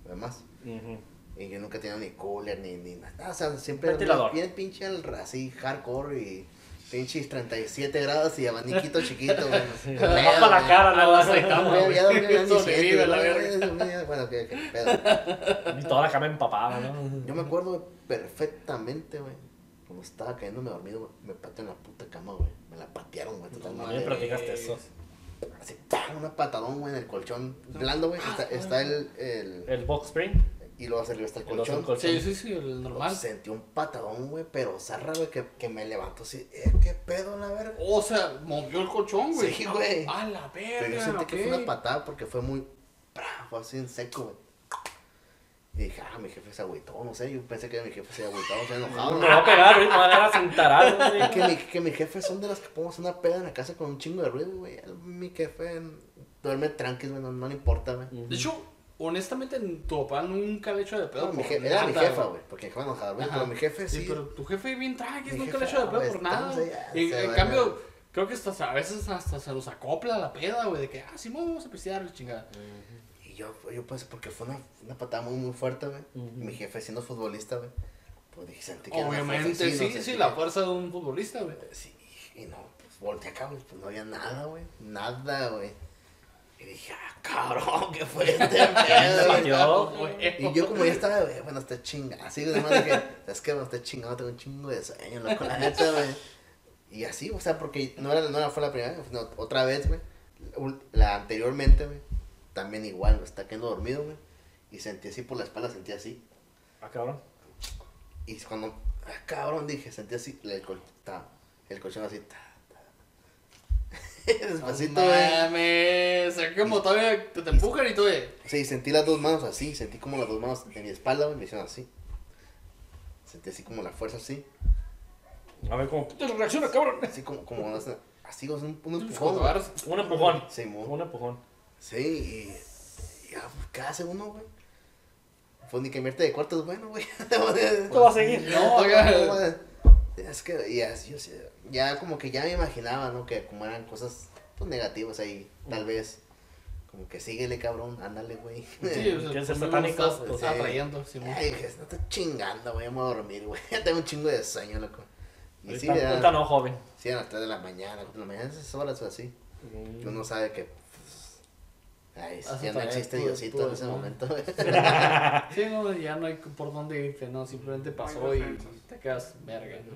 lo demás. Ujú. Y yo nunca tenía ni cooler ni, ni nada. O sea, siempre bien pinche al- así hardcore y pinches 37 grados y abaniquito chiquito, güey. Nomás para la cara, A no la Saitama, Ya, güey. ya dormí la ¿no? verga. Bueno, que, que pedo. Y toda la cama empapada, ¿no? Yo me acuerdo perfectamente, güey. Cuando estaba cayéndome dormido, güey, me pateé en la puta cama, güey. Me la patearon, güey, A mí me totalmente. platicaste eso. Así, ¡pam! Una patadón, güey, en el colchón blando, güey. Está, está el, el... El box spring. Y luego arriba está el colchón. colchón. Sí, sí, sí, el normal. Sentí un patadón, güey, pero zarra, güey, que, que me levantó así. Eh, ¿Qué pedo, la verga? O sea, movió el colchón, güey. Sí, güey. A la verga. Pero yo sentí que fue una patada porque fue muy. ¡pra! Fue así en seco, güey. Y dije, ah, mi jefe se agüitó, no sé. Yo pensé que mi jefe se agüitó, se enojado. Me va a pegar, me va a dar a sentar algo. Es güey. que mi, que mi jefe son de las que ponemos una peda en la casa con un chingo de ruido, güey. Mi jefe duerme tranqui, güey, no, no le importa, güey. De hecho, honestamente, tu papá nunca le ha hecho de pedo No, mi era mi jefa, güey, porque mi jefa enojada, güey. Pero mi jefe sí. Sí, pero tu jefe bien Mi nunca le jefe, hecho de pedo güey, por nada. Y, en cambio, creo que hasta, a veces hasta se nos acopla la peda, güey, de que, ah, sí, vamos a pistear, la chingada. Y yo, yo pues, porque fue una, una patada muy, muy fuerte, güey. Y mi jefe siendo futbolista, güey. Pues dije, sentí que Obviamente, fuerza, sí, ¿no? sí, Sentí la fuerza de un futbolista, güey. Sí, y no, pues volteé acá, güey, pues no había nada, güey. Nada, güey. Y dije, ah, cabrón, ¿qué fue este pedo. Y yo como ya estaba, güey, bueno, está chingado. Así, además dije, es que bueno, está chingado, tengo un chingo de sueño, loco, la neta, güey. Y así, o sea, porque no, era, no era- fue la primera vez, no, otra vez, güey. La anteriormente, güey, también igual, está quedando dormido, güey. Y sentí así por la espalda, sentí así. Ah, cabrón. Y cuando, ah, cabrón, dije, sentí así, el, col, ta, el colchón así, ta. Despacito, No güey. mames, o sea, como todavía te, te empujan y todo, güey. Sí, sentí las dos manos así, sentí como las dos manos en mi espalda, güey, me hicieron así. Sentí así como la fuerza así, A ver cómo puta reacciona, cabrón. así como, como, así, o sea, un, un empujón. Un empujón. Simón. Un empujón. Sí, y, y ya, pues, ¿qué hace uno, güey? Pues ni que invierte de cuartos, bueno, güey. ¿Qué va a seguir? No, No, no, güey. Es que ya, yo sé, ya como que ya me imaginaba, ¿no? Que como eran cosas pues, negativas ahí, tal vez. Como que síguele, cabrón, ándale, güey. Sí, o sea, Que es pues, no satánico, lo estás- pues, estás sí. atrayendo. Ay, dije, no estoy chingando, güey, vamos a dormir, güey. Ya tengo un chingo de sueño, loco. Y sí, ahorita no, joven. sí, a las 3 de la mañana, 4 de la mañana, esas horas o así. Uno sabe que, pues, ay, ya no existe Diosito en ese momento. Sí, no, ya no hay por dónde irte, no, simplemente pasó y defensas. te quedas verga. ¿no?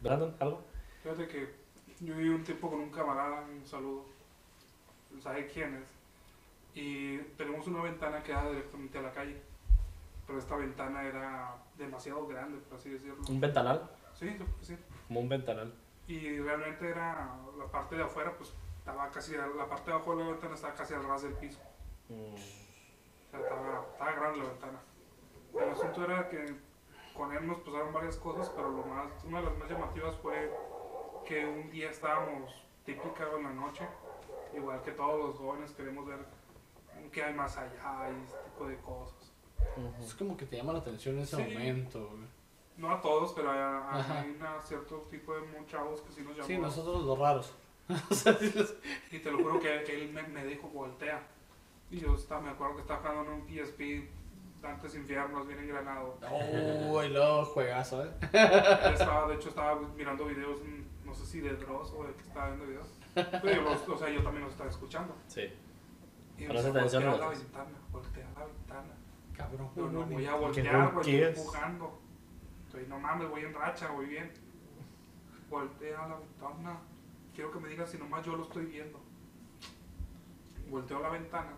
Brandon, ¿algo? Fíjate que yo viví un tiempo con un camarada, un saludo, ¿sabe quién es? Y tenemos una ventana que da directamente a la calle, pero esta ventana era demasiado grande, por así decirlo. Un ventanal. Sí, creo que sí. Como un ventanal. Y realmente era la parte de afuera, pues estaba casi, la parte de abajo de la ventana estaba casi al ras del piso. Mm. O sea, estaba, estaba grande la ventana. El asunto era que con él nos pasaron varias cosas, pero lo más, una de las más llamativas fue que un día estábamos típica en la noche, igual que todos los jóvenes queremos ver qué hay más allá y este tipo de cosas. Es como que te llama la atención en ese Sí. momento. güey. No a todos, pero hay, hay una cierto tipo de chavos que sí nos llamó. Sí, nosotros los raros. Y te lo juro que, que él me, me dijo voltea. Y yo estaba, me acuerdo que estaba jugando en un PSP, Dantes Infiernos, bien engranado. Oh, y luego juegazo, ¿eh? Él estaba, de hecho, estaba mirando videos, mm, no sé si de Dross o de que estaba viendo videos. Pero yo, o sea, yo también los estaba escuchando. Sí. Y me dice, atención voltea a la ventana, voltea la ventana. Cabrón. Yo no voy a ¿Qué voltear, güey, estoy es? jugando. Estoy, no mames, voy en racha, voy bien. Voltea la ventana. Quiero que me digas si nomás yo lo estoy viendo. Volteo la ventana.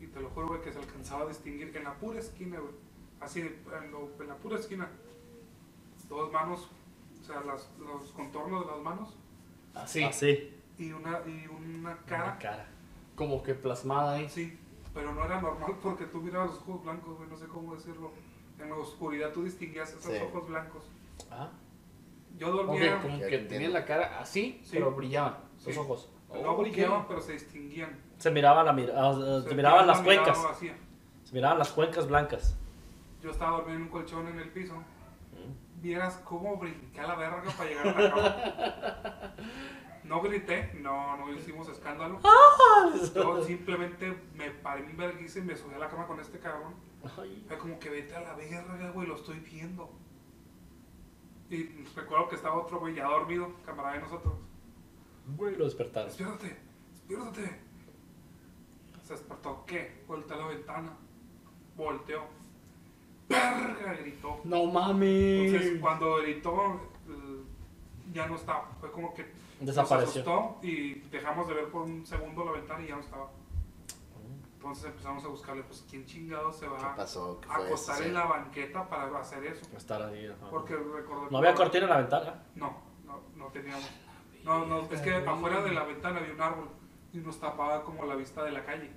Y te lo juro, güey, que se alcanzaba a distinguir en la pura esquina, güey. Así, en, lo- en la pura esquina. Dos manos, sea, las- los contornos de las manos. Así, Así. Y una, y una cara. Una cara. como que plasmada ahí. Sí, pero no era normal porque tú mirabas los ojos blancos, güey, no sé cómo decirlo. En la oscuridad tú distinguías esos Sí. ojos blancos. Ah. Yo dormía, como Ya que te tenía entiendo. la cara así, Sí. pero brillaban sus Sí. ojos. no Ok. brillaban, pero se distinguían. Se miraba la mira, ah, ah, se Se miraban las la cuencas. Se miraban las cuencas blancas. Yo estaba durmiendo en un colchón en el piso. Vieras cómo brinqué a la verga para llegar a la cama. No grité, no, no hicimos escándalo. Yo simplemente me paré en vergüenza y me subí a la cama con este cabrón. Fue como que vete a la verga, güey, lo estoy viendo. Y recuerdo que estaba otro güey ya dormido, camarada de nosotros. Güey, lo despertaron. Despiértate, despiértate. Se despertó, ¿qué? Volteó a la ventana. Volteó. ¡Verga! Gritó. No mames. Entonces, cuando gritó, eh, ya no estaba. Fue como que Desapareció. nos asustó y dejamos de ver por un segundo la ventana y ya no estaba. Entonces empezamos a buscarle, pues, ¿quién chingado se ¿Qué va pasó? ¿Qué a eso? acostar en la banqueta para hacer eso? Estar ahí. ajá. Porque recordé No había cortina en la ventana. No, no, no teníamos. No, no, es que afuera de la ventana había un árbol y nos tapaba como la vista de la calle.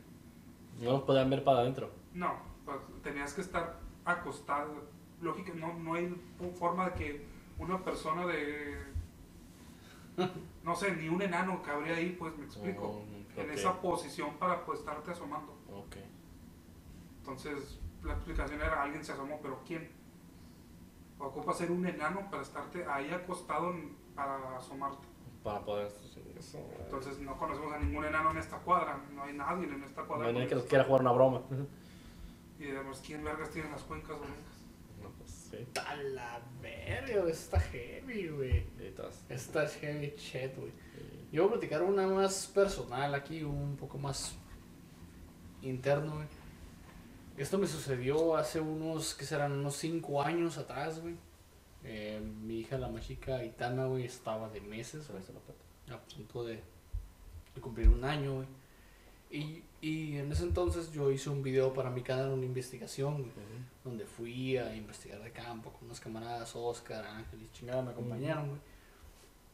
No nos podían ver para adentro. No, pues, tenías que estar acostado. Lógica, no, no hay forma de que una persona de. No sé, ni un enano cabría ahí, pues me explico. Mm, En esa posición para pues estarte asomando. Ok. Entonces, la explicación era: alguien se asomó, pero ¿quién? Ocupa ser un enano para estarte ahí acostado para asomarte. Para poder. Entonces, no conocemos a ningún enano en esta cuadra. No hay nadie en esta No cuadra. hay nadie que nos quiera jugar una broma. Y además, ¿quién vergas tiene las cuencas blancas? No, pues sí. A la verga, está heavy, güey. Está heavy shit, güey. Yo voy a platicar una más personal aquí, un poco más interno, güey. Esto me sucedió hace unos, ¿qué serán? Unos 5 años atrás, güey. Eh, mi hija, la mágica Itana, güey, estaba de meses, güey. a punto de, de cumplir un año, güey. Y, y en ese entonces yo hice un video para mi canal, una investigación, güey, donde fui a investigar de campo con unos camaradas, Oscar, Ángel y chingada, me acompañaron, güey.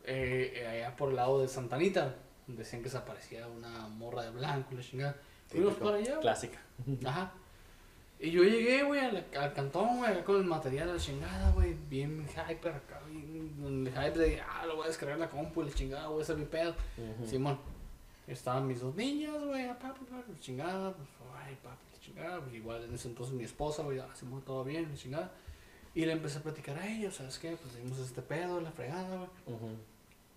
Eh, eh, allá por el lado de Santanita, decían que se aparecía una morra de blanco, y la chingada. Fuimos para allá, güey. Clásica. Ajá. Y yo llegué, güey, al, al cantón, güey, acá con el material de la chingada, güey, bien hyper acá, bien, el hype de, ah, lo voy a descargar en la compu, y la chingada, voy a hacer mi pedo. Simón, estaban mis dos niñas, güey, papi, papi, chingada, pues, ay, papi, chingada, pues, igual en ese entonces mi esposa, güey, Simón, todo bien, chingada. Y le empecé a platicar a ella, ¿sabes qué? Pues dimos este pedo, la fregada, güey.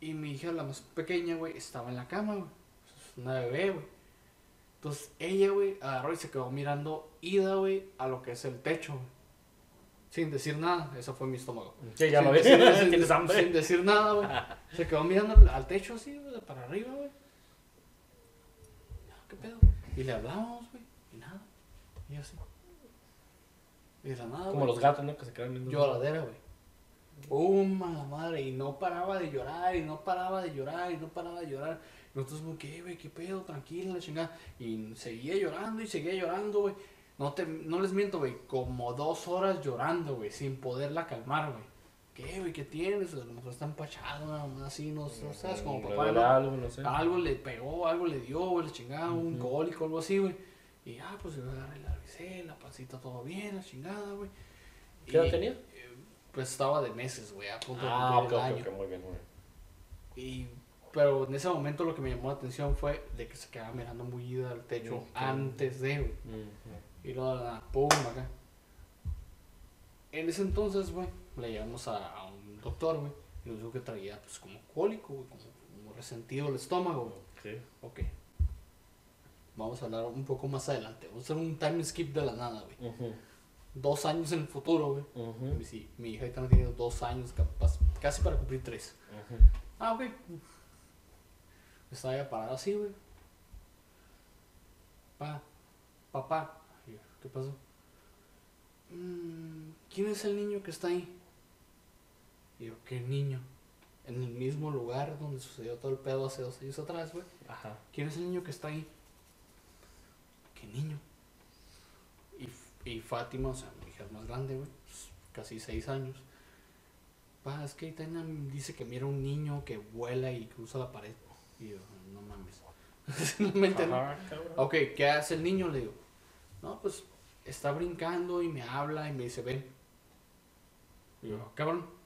Y mi hija, la más pequeña, güey, estaba en la cama, güey. Una bebé, güey. Entonces ella, güey, agarró y se quedó mirando ida, güey, a lo que es el techo, güey. Sin decir nada, eso fue mi estómago. Sí, ya Sin lo ves. decir- sin- hambre. Sin decir nada, güey. Se quedó mirando al- al techo así, güey, para arriba, güey. ¿Qué pedo? Y le hablamos, güey, y nada. Y así. Y de la nada, Como güey, los gatos, ¿no? Que se quedan viendo. Lloradera, güey. A la madre. Y no paraba de llorar, y no paraba de llorar, y no paraba de llorar. Y nosotros, como, ¿qué, güey? ¿Qué pedo? Tranquila, la chingada. Y seguía llorando y seguía llorando, güey. No, te, no les miento, güey. Como dos horas llorando, güey, sin poderla calmar, güey. ¿Qué, güey? ¿Qué tienes? A lo mejor está empachado, nada más así, no, no sabes, como Le papá, ¿no? algo, no sé. Algo le pegó, algo le dio, güey, la chingada, un Ujú. cólico, algo así, güey. Y ah, pues yo agarré la revisé, la pancita todo bien, la chingada, güey. ¿Qué edad tenía? eh, Pues estaba de meses, güey, a punto de Ah, ok, cumplir el ok, año. muy bien, muy bien. Y, pero en ese momento lo que me llamó la atención fue de que se quedaba mirando muy ida al techo antes de, güey. Y luego, de pum, acá. En ese entonces, güey, le llevamos a, a un doctor, güey. Y nos dijo que traía, pues, como cólico, güey, como, como resentido el estómago, güey. Ok. Ok. Vamos a hablar un poco más adelante. Vamos a hacer un time skip de la nada, güey. Dos años en el futuro, güey. Y Sí, mi hija ahorita tiene dos años, capaz, casi para cumplir tres. Ah, ok. Estaba ya parado así, güey. Pa, papá. ¿Qué pasó? "Mm, ¿Quién es el niño que está ahí? Y yo, ¿qué niño? En el mismo lugar donde sucedió todo el pedo hace dos años atrás, güey. Ajá. ¿Quién es el niño que está ahí? ¿Qué niño? Y, y Fátima, o sea, mi hija es más grande, güey, pues, casi seis años. Pa, es que Aitana dice que mira un niño que vuela y cruza la pared. Y yo, no mames. No. Ajá. Ok, ¿qué hace el niño? Le digo, no, pues está brincando y me habla y me dice, ven. Y yo, cabrón,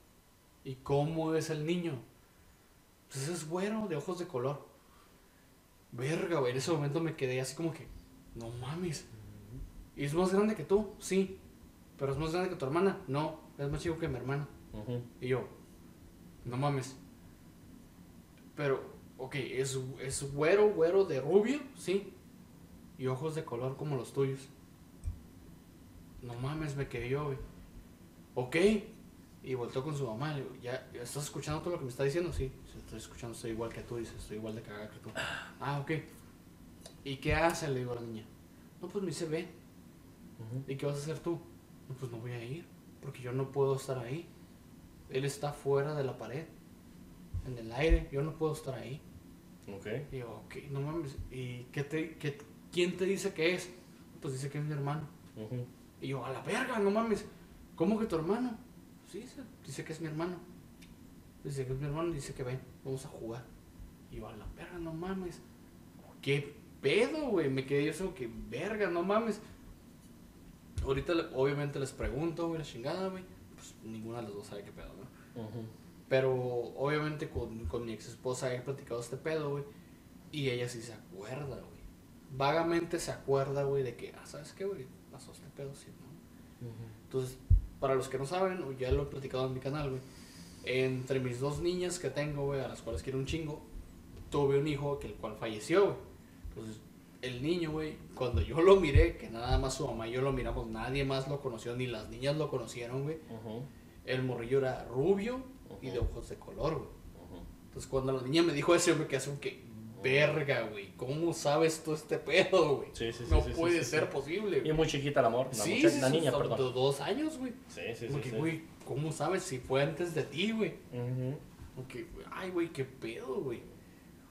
¿y cómo es el niño? Pues es güero, de ojos de color. Verga, güey, en ese momento me quedé así como que, no mames. ¿Y es más grande que tú? Sí. ¿Pero es más grande que tu hermana? No, es más chico que mi hermana. Y yo, no mames. Pero, ok, es, es güero, güero de rubio, sí. Y ojos de color como los tuyos. No mames, me quedé yo, güey. Ok. Y volteó con su mamá. Le digo, ¿ya, ya estás escuchando todo lo que me está diciendo? Sí, estoy escuchando, estoy igual que tú, dice, estoy igual de cagada que tú. Ah, ok. ¿Y qué hace? Le digo a la niña. No, pues me dice. Ujú. ¿Y qué vas a hacer tú? No, pues no voy a ir, porque yo no puedo estar ahí. Él está fuera de la pared, en el aire, yo no puedo estar ahí. Ok. Y yo, ok, no mames, ¿y qué te, qué- quién te dice que es? Pues dice que es mi hermano. Ujú. Y yo, a la verga, no mames, ¿cómo que tu hermano? Sí, dice, dice que es mi hermano. Dice que es mi hermano dice que ven, vamos a jugar. Y yo, a la verga, no mames. ¿Qué pedo, güey? Me quedé yo como que, verga, no mames. Ahorita obviamente les pregunto, güey, la chingada, güey. Pues ninguna de las dos sabe qué pedo, ¿no? Pero obviamente con, con mi ex esposa he platicado este pedo, güey. Y ella sí se acuerda, güey. Vagamente se acuerda, güey, de que, ah, ¿sabes qué, güey? Pasó este pedo, sí, ¿no? Entonces, para los que no saben, o ya lo he platicado en mi canal, güey. Entre mis dos niñas que tengo, güey, a las cuales quiero un chingo, tuve un hijo que el cual falleció, güey. Entonces, el niño, güey, cuando yo lo miré, que nada más su mamá y yo lo miramos, nadie más lo conoció, ni las niñas lo conocieron, güey. El morrillo era rubio y de ojos de color, güey. Entonces, cuando la niña me dijo eso, yo me quedé así que, verga, güey, ¿cómo sabes tú este pedo, güey? Sí, sí, sí, no sí, puede sí, ser sí. posible, Y güey. muy chiquita el amor. La, Sí, la niña, perdón. de dos años, güey. Sí, sí, sí. Como que, sí. güey, ¿cómo sabes si fue antes de ti, güey? Que, güey, ay, güey, qué pedo, güey.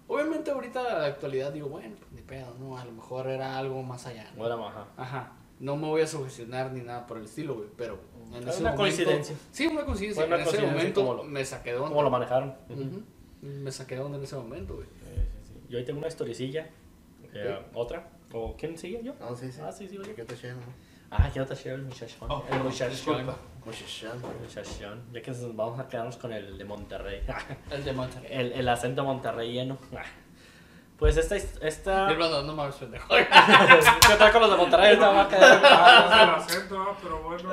Obviamente ahorita a la actualidad digo, bueno, pues ni pedo, ¿no? A lo mejor era algo más allá. ¿no? Bueno, ajá. Ajá. No me voy a sugestionar ni nada por el estilo, güey, pero en Es ese una momento... coincidencia. Sí, una coincidencia. Fue una en ese momento lo- me saqué de onda. ¿Cómo lo manejaron? Ujú. Me saqué de onda en ese momento, güey. Yo ahí tengo una historicilla. eh, ¿Otra? ¿O quién sigue yo? No, sí, sí. Ah, sí, sí, oye. ¿Qué te no? Ah, quiero tachar el muchachón. Oh, el muchachón. Muchachón. El muchachón. Ya que nos vamos a quedarnos con el de Monterrey. El de Monterrey. el, el acento monterreyeno. Pues esta. esta... Y Brandon, no mames, pendejo. ¿Qué tal con los de Monterrey? Esta va a No quedar- es el acento, pero bueno.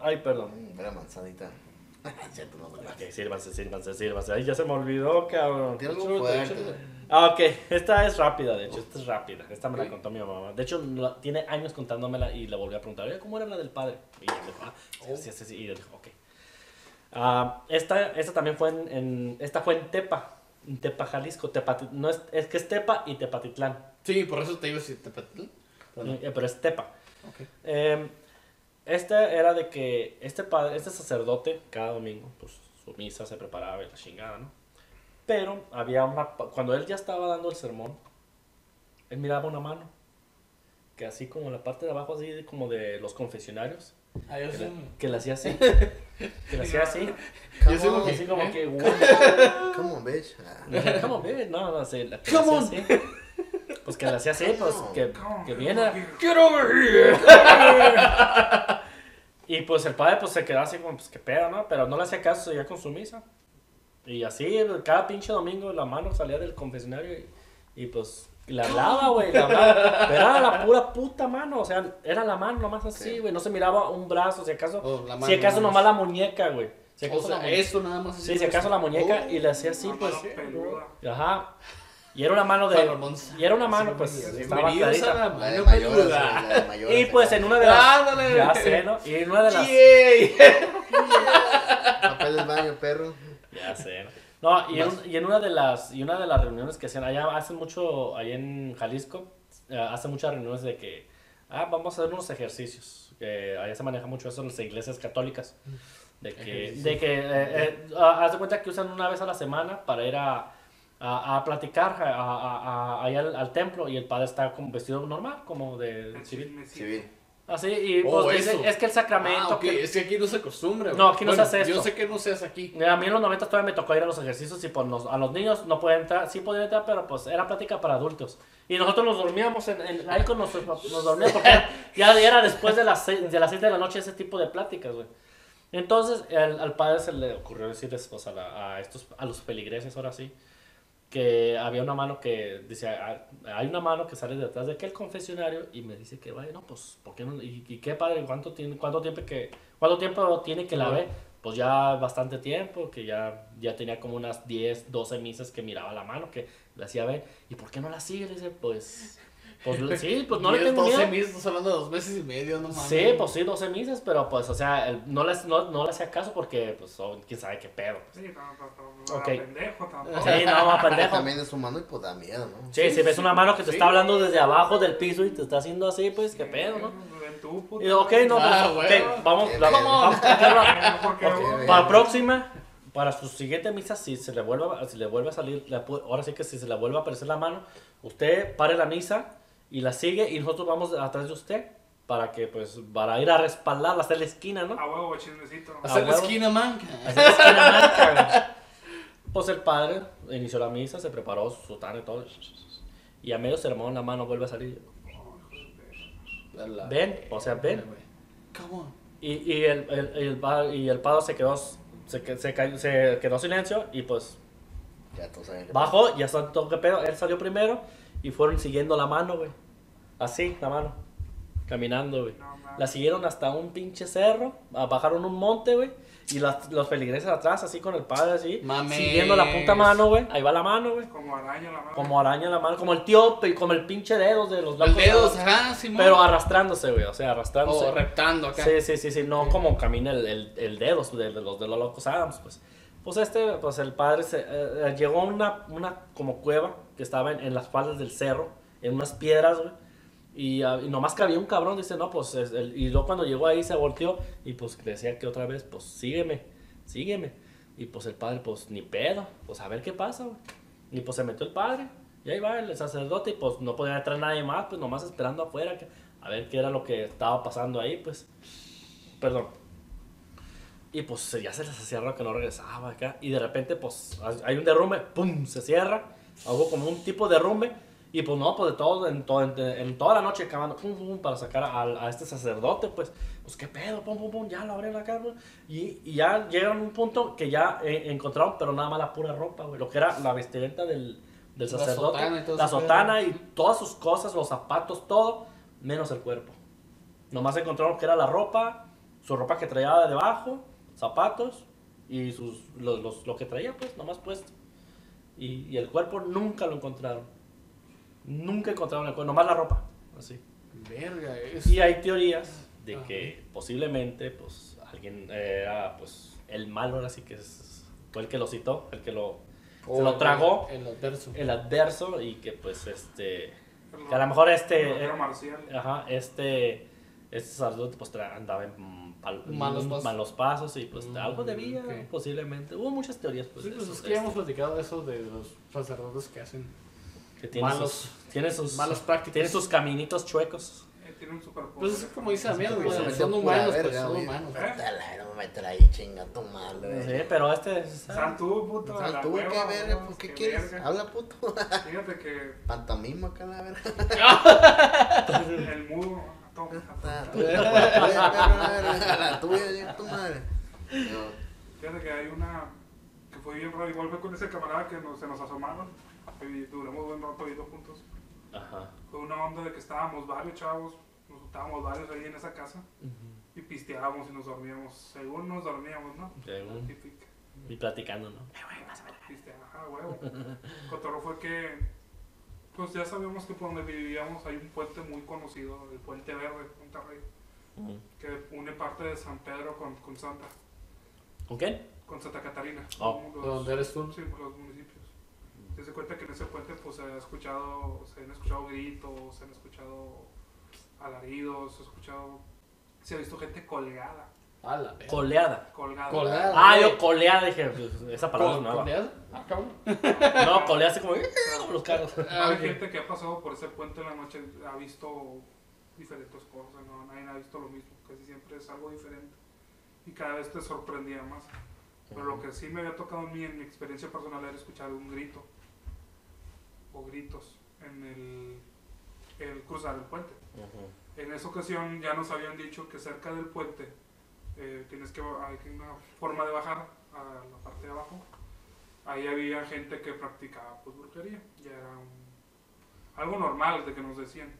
Ay, perdón. Era manzanita. Ok, sírvanse, sírvanse, sírvanse. Ay, ya se me olvidó, cabrón. Tiene algo fuerte. Ah, ok. Esta es rápida, de hecho. Esta es rápida. Esta me la contó mi mamá. De hecho, la- tiene años contándomela y le volví a preguntar, "Oye, ¿cómo era la del padre? Y ella me dijo, ah, sí, sí, sí, sí. Y yo dije, ok. Ah, esta, esta también fue en, en- Esta fue en Tepa. En Tepa, Jalisco. Tepati- no es, es que es Tepa y Tepatitlán. Sí, por eso te digo si te petel. Eh, pero es Tepa. Ok. Eh, este era de que este padre, este sacerdote, cada domingo, pues su misa se preparaba y la chingada, ¿no? Pero había una. Cuando él ya estaba dando el sermón, él miraba una mano. Que así como la parte de abajo, así de- como de los confesionarios, Ah, yo que, soy un- que le hacía así. Que le hacía así. Yo soy Así como ¿Eh? que. Come on, bitch. Come on, baby. No, no, la que le Come hacía on. así. Pues que le hacía así, pues que, que viene. Get over here. Y pues el padre pues se quedaba así como, pues qué pedo, ¿no? Pero no le hacía caso, seguía con su misa. Y así, cada pinche domingo la mano salía del confesionario y, y, pues le hablaba, güey, le hablaba. Pero era la pura puta mano, o sea, era la mano nomás así, Sí. güey. No se miraba un brazo, si acaso, Oh, la mano si acaso nomás. la muñeca, güey. Si O acaso la sea, eso nada más. Sí, si acaso la muñeca Oh. y le hacía así, pues. peluda. Ajá. Y era una mano de. Y era una mano, pues, estaba clarita. la La de la mayores. Y pues en una de las. Ándale. Ya sé, ¿no? Y en una de las. Papel del baño, perro. Ya sé. ¿no? No, y en, y en una de las y una de las reuniones que hacían allá hacen mucho allá en Jalisco, eh, hacen muchas reuniones de que ah, vamos a hacer unos ejercicios. Que allá se maneja mucho eso en las iglesias católicas. De que, Ejercicio. de que eh, eh, ah, haz de cuenta que usan una vez a la semana para ir a, a, a platicar a, a- a- allá al, al templo y el padre está como vestido normal, como de civil. Civil. Así, y Oh, pues dice, eso. es que el sacramento... Ah, ok, que- Es que aquí no se acostumbra. No, aquí no se Bueno, hace Yo esto. sé que no se hace aquí. A mí en los 90 todavía me tocó ir a los ejercicios y pues nos- a los niños no pueden entrar, sí podían entrar, pero pues era plática para adultos. Y nosotros nos dormíamos en, en- ahí con pap- nos dormíamos porque ya era después de las 6 de las de la noche ese tipo de pláticas, güey. Entonces el- al padre se le ocurrió decirles pues, a, la- a estos a los feligreses ahora sí que había una mano que dice "Ah, hay una mano que sale detrás de aquel confesionario y me dice que vaya no pues ¿por qué no? y, y qué padre cuánto tiene cuánto tiempo que cuánto tiempo tiene que la ve pues ya bastante tiempo que ya ya tenía como unas 10 12 misas que miraba la mano que le hacía ver y por qué no la sigue le dice pues pues sí pues no le tengo 12 miedo meses, estás hablando de dos meses y medio, no mames. Sí, pues sí, 12 misas, pero pues, o sea, el- no, les, no, no le hacía caso porque, pues, oh, quién sabe qué pedo. Sí, no, no, no, no, Ok. pendejo tampoco. Sí, no, más pendejo. También es humano y pues da miedo, ¿no? Sí, si ves una mano que te sí. está hablando desde abajo del piso y te está haciendo así, pues, qué pedo, ¿no? Ven tú, puta. Y ok, no, Ah, pues, bueno. ok, vamos, Qué la- bien. vamos a meterla. Porque Ok, luego- Para la próxima, para su siguiente misa, si se le vuelve, a- si le vuelve a salir, pu- ahora sí que si se le vuelve a aparecer la mano, usted pare la misa y la sigue y nosotros vamos atrás de usted para que, pues, para ir a respaldarla, hacer la esquina, ¿no? A huevo, chismecito. Hacer la esquina, man. Hacer la esquina güey. Pues el padre inició la misa, se preparó su sotana y todo. Y a medio sermón la mano vuelve a salir. Ven, o sea, ven. Come on. Y, y, el, el, el pa- y el padre se quedó, se, que- se, cayó- se quedó silencio y pues Ya saben que- bajó, ya saben todo qué pedo. Él salió primero y fueron siguiendo la mano, güey. Así, la mano. Caminando, güey. No. La siguieron hasta un pinche cerro, bajaron un monte, güey. Y las- los feligreses atrás, así con el padre, así. Mames. Siguiendo la puta mano, güey. Ahí va la mano, güey. Como araña la mano. Como araña la mano, como el tío, como el pinche dedos de los locos. dedos, ajá, Simón. Pero arrastrándose, güey. O sea, arrastrándose. O reptando acá. Sí, sí, sí, sí, no como camina el, el, el dedo de, de los de los locos Adams, pues. Pues este, pues el padre se, eh, eh, llegó a una, una como cueva que estaba en, las faldas del cerro, en unas piedras, güey. Y, ah, y nomás que había un cabrón, dice, no, pues, y luego cuando llegó ahí se volteó y pues decía que otra vez, pues sígueme, sígueme. Y pues el padre, pues ni pedo, pues a ver qué pasa, güey. Y pues se metió el padre, y ahí va el sacerdote, y pues no podía entrar nadie más, pues nomás esperando afuera, que- a ver qué era lo que estaba pasando ahí, pues. Perdón. Y pues ya se les hacía raro que no regresaba acá. Y de repente, pues hay un derrumbe, ¡pum! Se cierra. Hubo como un tipo de derrumbe. Y pues no, pues de todo, en, todo, en, en toda la noche cavando, pum, pum, para sacar a, a este sacerdote, pues, pues qué pedo, pum, pum, pum, ya lo abrieron acá, güey. Y, y ya llegaron a un punto que ya eh, encontraron, pero nada más la pura ropa, güey, lo que era la vestimenta del, del La sacerdote, sotana la ese pedo. sotana y todas sus cosas, los zapatos, todo, menos el cuerpo. Nomás encontraron que era la ropa, su ropa que traía de debajo, zapatos y sus, los, los- lo que traía, pues, nomás puesto. Y, y el cuerpo nunca lo encontraron. Nunca encontraron el cuerpo, nomás la ropa, así. Verga, es. Y hay teorías de Ajá. que posiblemente, pues, alguien era, pues, el malo, ahora sí que es, fue el que lo citó, el que lo, se lo tragó. El adverso. el adverso y que, pues, este, que a lo mejor este, vampiro marcial. Ajá, este, este sacerdote pues andaba en Malos pasos. malos pasos y pues Mm, algo debía, ok. posiblemente. Hubo muchas teorías pues, Sí, pues es que ya hemos platicado de eso de los sacerdotes que hacen que tienen malos- sus, tienen sus, malas prácticas. tienen sus caminitos chuecos. Eh, tiene un. Pues es como dice Damián, güey, Se son, humanos, pues son güey. humanos. Dale, no me meter ahí, chinga tu madre. Sí, pero este es- San tú, puto. a la Sal tú, hueva, qué verga, pues, ¿qué qué quieres? verga. Habla, puto. Fíjate que Pantomima acá, la verga. el mudo. Toma, La tuya, la verga, la tuya, chinga tu madre. Fíjate que hay una que fue bien raro. Igual fue con ese camarada que nos- se nos asomaron. Y duramos buen rato ahí dos juntos. Ajá. Fue una onda de que estábamos varios chavos. Nos juntábamos varios ahí en esa casa. Y pisteábamos y nos dormíamos. Según nos dormíamos, ¿no? Según. Y platicando, ¿no? Pistear, ajá, huevo. Cotorro fue que. Pues ya sabíamos que por donde vivíamos hay un puente muy conocido, el Puente Verde, Monterrey, Ujú. que une parte de San Pedro con, con Santa, ¿Con quién? con Santa Catarina. Oh. ¿Dónde eres tú? Sí, por los municipios. Se se cuenta que en ese puente pues se ha escuchado, se han escuchado gritos, se han escuchado alaridos, se ha escuchado, se ha visto gente colgada, A la. Coleada. colgada. Colgada. Ah, yo coleada, dije, pues, esa palabra es ¿Con- nueva. coleado? Ah, cabrón. No, coleada así como, como los carros. Ah, Hay gente que ha pasado por ese puente en la noche, ha visto diferentes cosas, no, nadie ha visto lo mismo, casi siempre es algo diferente y cada vez te sorprendía más. Pero lo que sí me había tocado a mí en mi experiencia personal era escuchar un grito o gritos en el, el cruzar el puente. Ujú. En esa ocasión ya nos habían dicho que cerca del puente eh, tienes que hay una forma de bajar a la parte de abajo. Ahí había gente que practicaba pues brujería, ya era un- algo normal de que nos decían.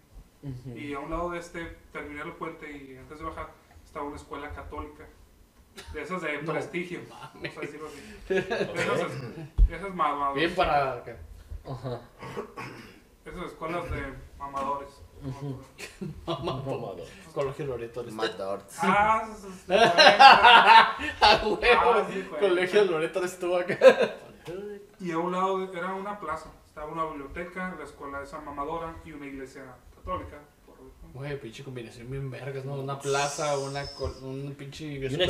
Y a un lado de este terminar el puente y antes de bajar estaba una escuela católica. De esas de No prestigio, mames. vamos a decirlo así. De esas, esas mamadas. Bien para. que- Ajá. Esas escuelas de mamadores. Mamador. Colegio Loreto. tú. Matt Dort. Ah, huevo. Sí, güey. Colegio Loreto estuvo acá. Y a un lado de- era una plaza. Estaba una biblioteca, la escuela de San Mamadora y una iglesia católica. Güey, pinche combinación bien vergas, ¿no? Una plaza, una, un pinche Y un,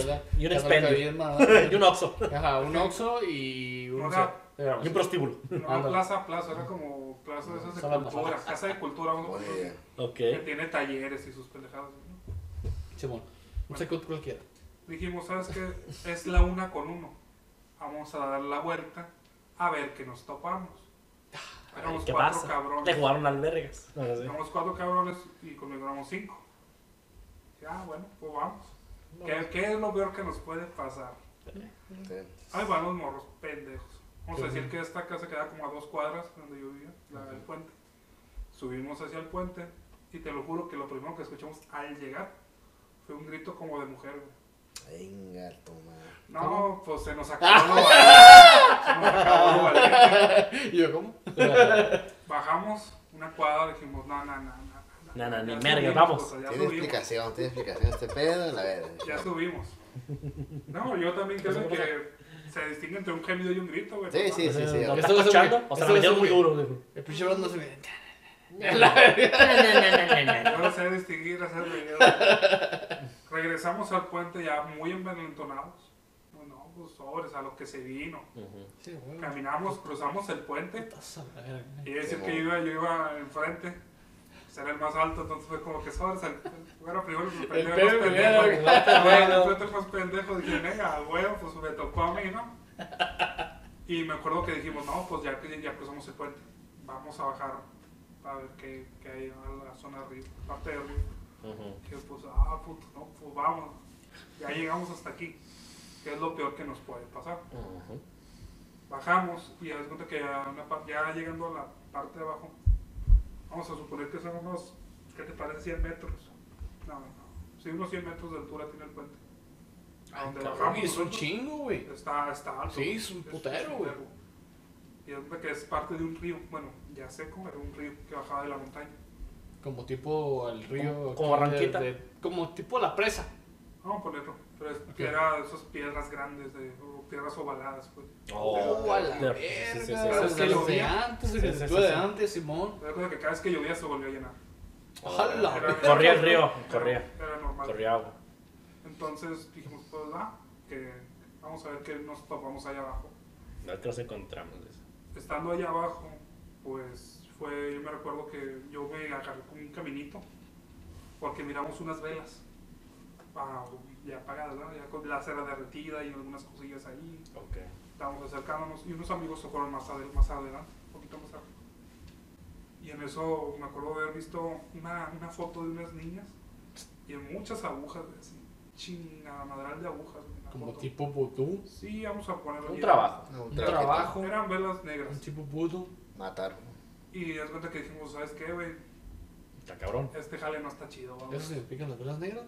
y un. Y un oxo. Ajá, un Oxxo y un... Una- Y un prostíbulo. No, Ándale. plaza, plaza, era como plaza de esas de Sala cultura, casa de cultura, vamos a Oye, Ok. que tiene talleres y sus pendejadas. ¿no? Simón. Un cualquiera. Dijimos, ¿sabes qué? Es la una con uno. Vamos a dar la vuelta a ver qué nos topamos. Éramos ¿Qué cuatro pasa? cabrones. Le jugaron albergas. Ahora sí. Éramos cuatro cabrones y conmigo éramos cinco. Dije, ah, bueno, pues vamos. ¿Qué, qué es lo peor que nos puede pasar? sí. Ay, van los morros, pendejos. Vamos a decir que esta casa queda como a dos cuadras de donde yo vivía, la del puente. Subimos hacia el puente y te lo juro que lo primero que escuchamos al llegar fue un grito como de mujer. güey. Venga, madre. No, ¿Cómo? pues se nos acabó lo. Se nos acabó lo valiente. ¿Y yo cómo? Bajamos una cuadra, dijimos, no, no, no, no. No, no, ni merga, vamos. pues, Tiene subimos. explicación, tiene explicación este pedo, la verga. Ya subimos. No, yo también creo que se distingue entre un gemido y un grito, güey. Sí, sí, sí, sí. ¿Lo está es escuchando? O se esto la es metieron muy duro. dijo. El pinche bro no se ve. No sé distinguir, hacer ruido. Regresamos al puente ya muy envalentonados. Bueno, pues sobres a lo que se vino. Güey. Caminamos, cruzamos el puente. Y decir que yo iba, yo iba enfrente. Pues era el más alto, entonces fue como que sobres. El, bueno, primero el pendejo, pedo más primero, pendejo. el más pendejo. Después el más pendejo. Dije, venga, huevo, pues me tocó a mí, ¿no? Y me acuerdo que dijimos, no, pues ya, que ya cruzamos el puente. Vamos a bajar a ver qué, qué hay en la zona de arriba, parte de arriba. Ujú. Que pues, ah, puto, no, pues vamos. Ya llegamos hasta aquí, que es lo peor que nos puede pasar. Ujú. Bajamos y de cuenta que a una ya llegando a la parte de abajo, vamos a suponer que son unos, ¿qué te parece? 100 metros. No, no, sí, unos 100 metros de altura tiene el puente. A donde bajamos y es un chingo, güey. Está, está alto. Sí, es un putero, güey. Y es que es parte de un río, bueno, ya seco, era un río que bajaba de la montaña. Como tipo el río. Como- Barranquita. como tipo la presa. Vamos a ponerlo, pero es piedra, esas piedras grandes, de, o piedras ovaladas, pues. Oh, a la verga. sí, sí, sí, es que de antes, Sí, el sí, que sí, estuve de antes, Simón. Me acuerdo que cada vez que llovía se volvió a llenar. Ojalá. Era- Corría el río, Era- corría, Era normal. corría agua. Entonces dijimos, pues va, que vamos a ver qué nos topamos allá abajo. No que nos encontramos. dice. Estando allá abajo, pues fue, yo me recuerdo que yo me agarré con un caminito, porque miramos unas velas, ah, ya apagadas, ¿no? ya con la cera derretida y algunas cosillas ahí. Ok. Estábamos acercándonos y unos amigos se fueron más, adel- más adelante, un poquito más arriba. Y en eso me acuerdo de haber visto una, una foto de unas niñas y en muchas agujas, así, chingada madral de agujas. Como foto. tipo vudú. Sí, vamos a ponerlo. Un trabajo. Un Un trabajo. Eran velas negras. Un tipo vudú. Matar. Y es cuenta que dijimos, ¿sabes qué, güey? Está cabrón. Este jale no está chido, vamos. ¿Eso significa las velas negras?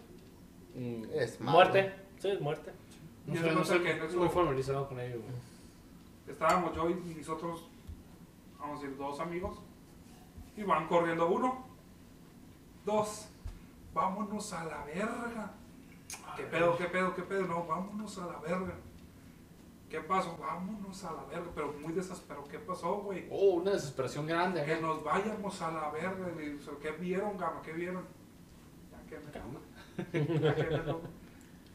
Mm, Es malo. Muerte. Sí, es muerte. No Y sé, es no sé, que muy familiarizado con ello, güey. Estábamos yo y mis otros, vamos a decir, dos amigos. Y van corriendo uno, dos, vámonos a la verga. ¿Qué pedo, qué pedo, qué pedo? No, vámonos a la verga. ¿Qué pasó? Vámonos a la verga. Pero muy desesperado. ¿Qué pasó, güey? Oh, una desesperación grande Que acá. nos vayamos a la verga. ¿Qué vieron, gama? ¿Qué vieron? Ya que me Me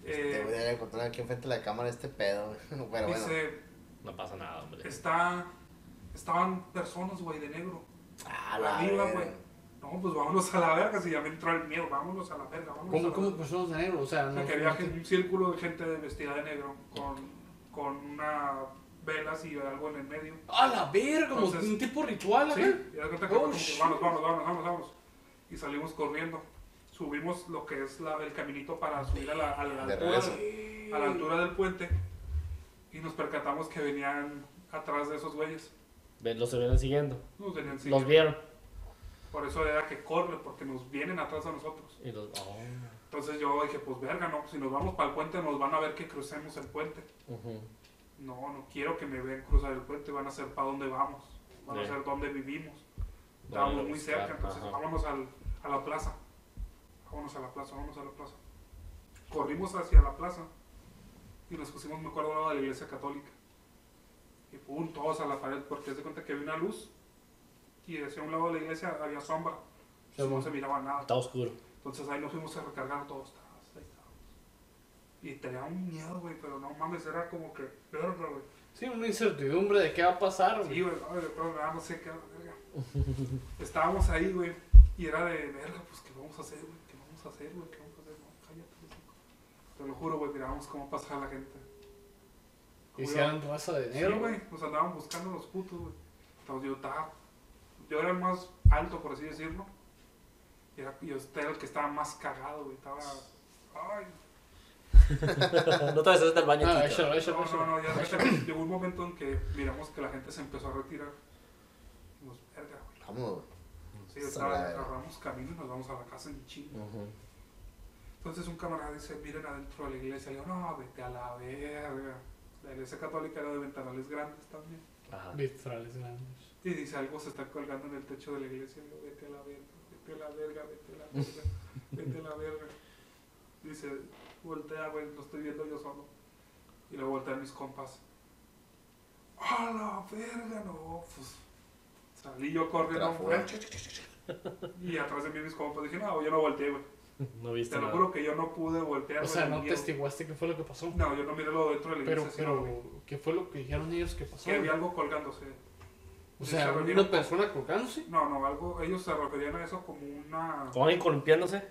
Te Eh, voy a encontrar aquí enfrente de la cámara este pedo. Pero bueno. dice, No pasa nada, hombre. está, estaban personas, güey, de negro. A la arriba, verga. güey. No, pues vámonos a la verga, si ya me entró el miedo, vámonos a la verga, vámonos a ¿Cómo, la cómo personas de negro? O sea, no. sea, que había gen- un círculo de gente vestida de negro con, con una velas y algo en el medio. ¡A la verga! Como un tipo ritual, Sí, y das cuenta que Oh, como vamos, vamos, vamos, vamos, vamos. Y salimos corriendo. Subimos lo que es la, el caminito para subir a la, a la altura, a la altura del puente. Y nos percatamos que venían atrás de esos güeyes. Los se vienen siguiendo. Nos venían Los siguiendo. vieron. Por eso era que corre, porque nos vienen atrás a nosotros. Y los. Oh. Entonces yo dije, pues verga, no, si nos vamos para el puente nos van a ver que crucemos el puente. Ujú. No, no quiero que me vean cruzar el puente, van a ser para dónde vamos, van a Sí. ser dónde vivimos. Estábamos muy buscar, cerca, entonces ajá. vámonos al, a la plaza. Vámonos a la plaza, vámonos a la plaza. Corrimos hacia la plaza y nos pusimos, me acuerdo, al lado de la iglesia católica. Y pum, todos a la pared, porque se cuenta que había una luz y hacia un lado de la iglesia había sombra. Sí, no se miraba nada. Está oscuro. Entonces ahí nos fuimos a recargar todos. ahí. Y tenía un miedo, güey, pero no mames, era como que, verga, güey. Sí, una incertidumbre de qué va a pasar, Sí, güey. güey, ay, pero, ah, no sé qué, verga. Estábamos ahí, güey, y era de, verga, pues, ¿qué vamos a hacer, güey? ¿Qué vamos a hacer, güey? ¿Qué vamos a hacer? No, cállate, hocico. Te lo juro, güey, mirábamos cómo pasaba la gente. Y si eran raza de Sí, negro, güey, nos andaban buscando los putos, güey. Entonces yo estaba, yo era el más alto, por así decirlo. Y era, yo era el que estaba más cagado, güey. Estaba, ay, no te vayas del baño. Ah, échalo, échalo, No, échalo. no, no, ya llegó un momento en que miramos que la gente se empezó a retirar. Dijimos, verga, güey. Vamos, güey. Sí, madre. agarramos camino y nos vamos a la casa en chingo. Ujú. Entonces un camarada dice, miren adentro de la iglesia. Y yo, no, vete a la verga. La iglesia católica era de ventanales grandes también. Ajá. Vitrales grandes. Y dice, algo se está colgando en el techo de la iglesia. Y yo, vete a la verga, vete a la verga, vete a la verga, vete a la verga. Dice, voltea, güey, lo estoy viendo yo solo. Y luego voltean mis compas. ¡A la verga! No, pues. Salí yo corriendo y atrás de mí mis compas. Dije, no, yo no volteé, güey. No viste Te lo nada. juro que yo no pude voltear. O sea, no miedo. testiguaste qué fue lo que pasó. No, yo no miré lo dentro de la Pero, iglesia. sino pero, ¿qué fue lo que dijeron ellos que pasó? que había algo colgándose. O sea, Sí, una persona colgándose. No, no, algo, ellos se referían a eso como una... Como alguien columpiándose,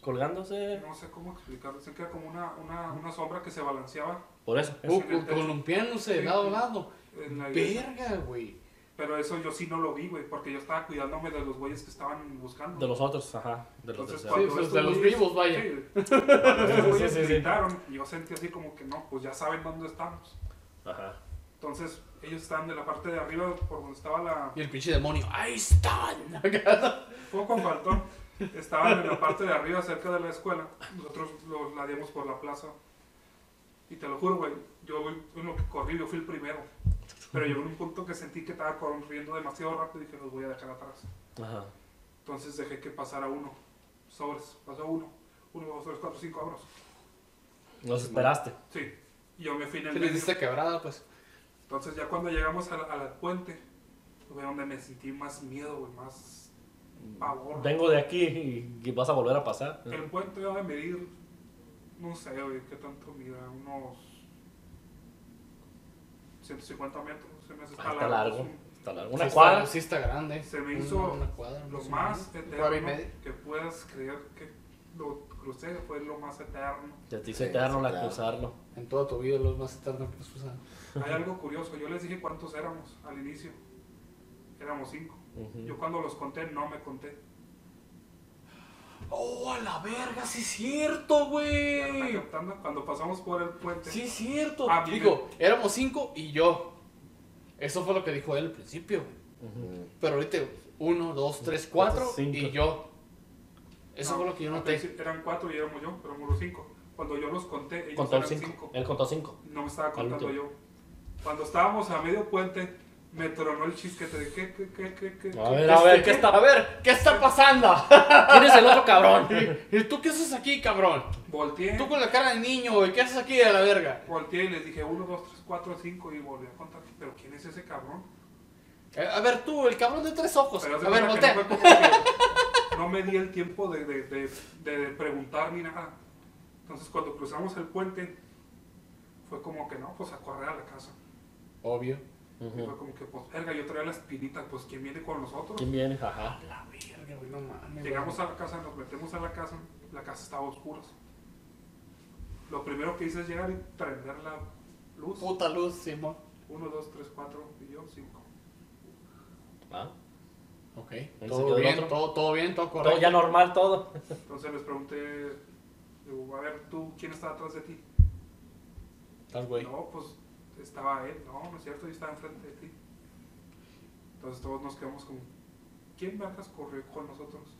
colgándose. No sé cómo explicarlo, dicen que era como una, una, una sombra que se balanceaba Por eso. Techo. columpiándose de Sí. lado a lado. en la iglesia. Verga, güey. Pero eso yo sí no lo vi, güey, porque yo estaba cuidándome de los güeyes que estaban buscando. De los otros, ajá. De los Entonces, de Sí, pues, de los güeyes- vivos, vaya. Sí, Sí, güeyes sí, sí. gritaron, yo sentí así como que no, pues ya saben dónde estamos. Ajá. Entonces, ellos estaban de la parte de arriba por donde estaba la. Y el pinche demonio, ahí están. Poco faltó. Estaban en la parte de arriba, cerca de la escuela. Nosotros los la dimos por la plaza. Y te lo juro, güey, yo en lo que corrí, yo fui el primero. Pero llegó un punto que sentí que estaba corriendo demasiado rápido y dije, los voy a dejar atrás. Ajá. Entonces dejé que pasara uno. Sobres, pasó uno. Uno, dos, tres, cuatro, cinco, vámonos. Los esperaste. Sí. Y yo me fui en el medio. diste quebrada, pues. Entonces ya cuando llegamos al, al puente, fue donde me sentí más miedo, güey, más pavor. Vengo de aquí y, y vas a volver a pasar. El puente va a medir, no sé, güey, qué tanto mide, unos 150 metros. Se me hace Ah, está largo. sí. Está largo. Sí Una está- cuadra. Sí está grande. Se me hizo una cuadra, Lo más eterno que puedas creer que lo crucé fue lo más eterno. Ya te hizo Sí, eterno la cruzarlo. En toda tu vida los más eternos que has usado. Hay algo curioso, yo les dije cuántos éramos al inicio. Éramos cinco. Yo cuando los conté no me conté. Oh, a la verga, sí es cierto, ¿Ya lo güey. Cuando pasamos por el puente. Sí es cierto. Ah, Digo, éramos cinco y yo. Eso fue lo que dijo él al principio. Ujú. Pero ahorita, uno, dos, tres, cuatro y yo. Eso No, fue lo que yo noté. Eran cuatro y éramos yo, pero éramos los cinco. Cuando yo los conté, ellos Contó eran cinco. cinco. Él contó cinco. No me estaba contando yo. Cuando estábamos a medio puente, me tronó el chisquete de qué, qué, qué, qué, qué. A ver, a ver, ¿qué ¿Qué está? A ver, ¿qué está pasando? ¿Quién es el otro cabrón? ¿Y tú qué haces aquí, cabrón? Volteé, Tú con la cara de niño, güey. ¿Qué haces aquí a la verga? volteé y les dije uno, dos, tres, cuatro, cinco y volví a contar. Pero ¿quién es ese cabrón? Eh, A ver, tú, el cabrón de tres ojos. Pero de A ver, voltea. no me di el tiempo de, de, de, de preguntar ni nada. Entonces cuando cruzamos el puente, fue como que no, pues a correr a la casa. Obvio. Y fue como que, pues, verga, yo traía la espinita, pues, ¿quién viene con nosotros? ¿Quién viene? Ajá. La verga, güey, no mames. Llegamos a la casa, nos metemos a la casa, la casa estaba a oscuras. Lo primero que hice es llegar y prender la luz. Puta luz, Simón. Uno, dos, tres, cuatro, y yo, cinco. Ah, Ok. Todo bien, todo, todo bien, todo correcto. todo ya normal, todo. Entonces les pregunté, digo, a ver, ¿tú quién está atrás de ti? Tal güey. No, pues estaba él. No, no es cierto, yo estaba enfrente de ti. Entonces todos nos quedamos como, ¿quién vergas corrió con nosotros?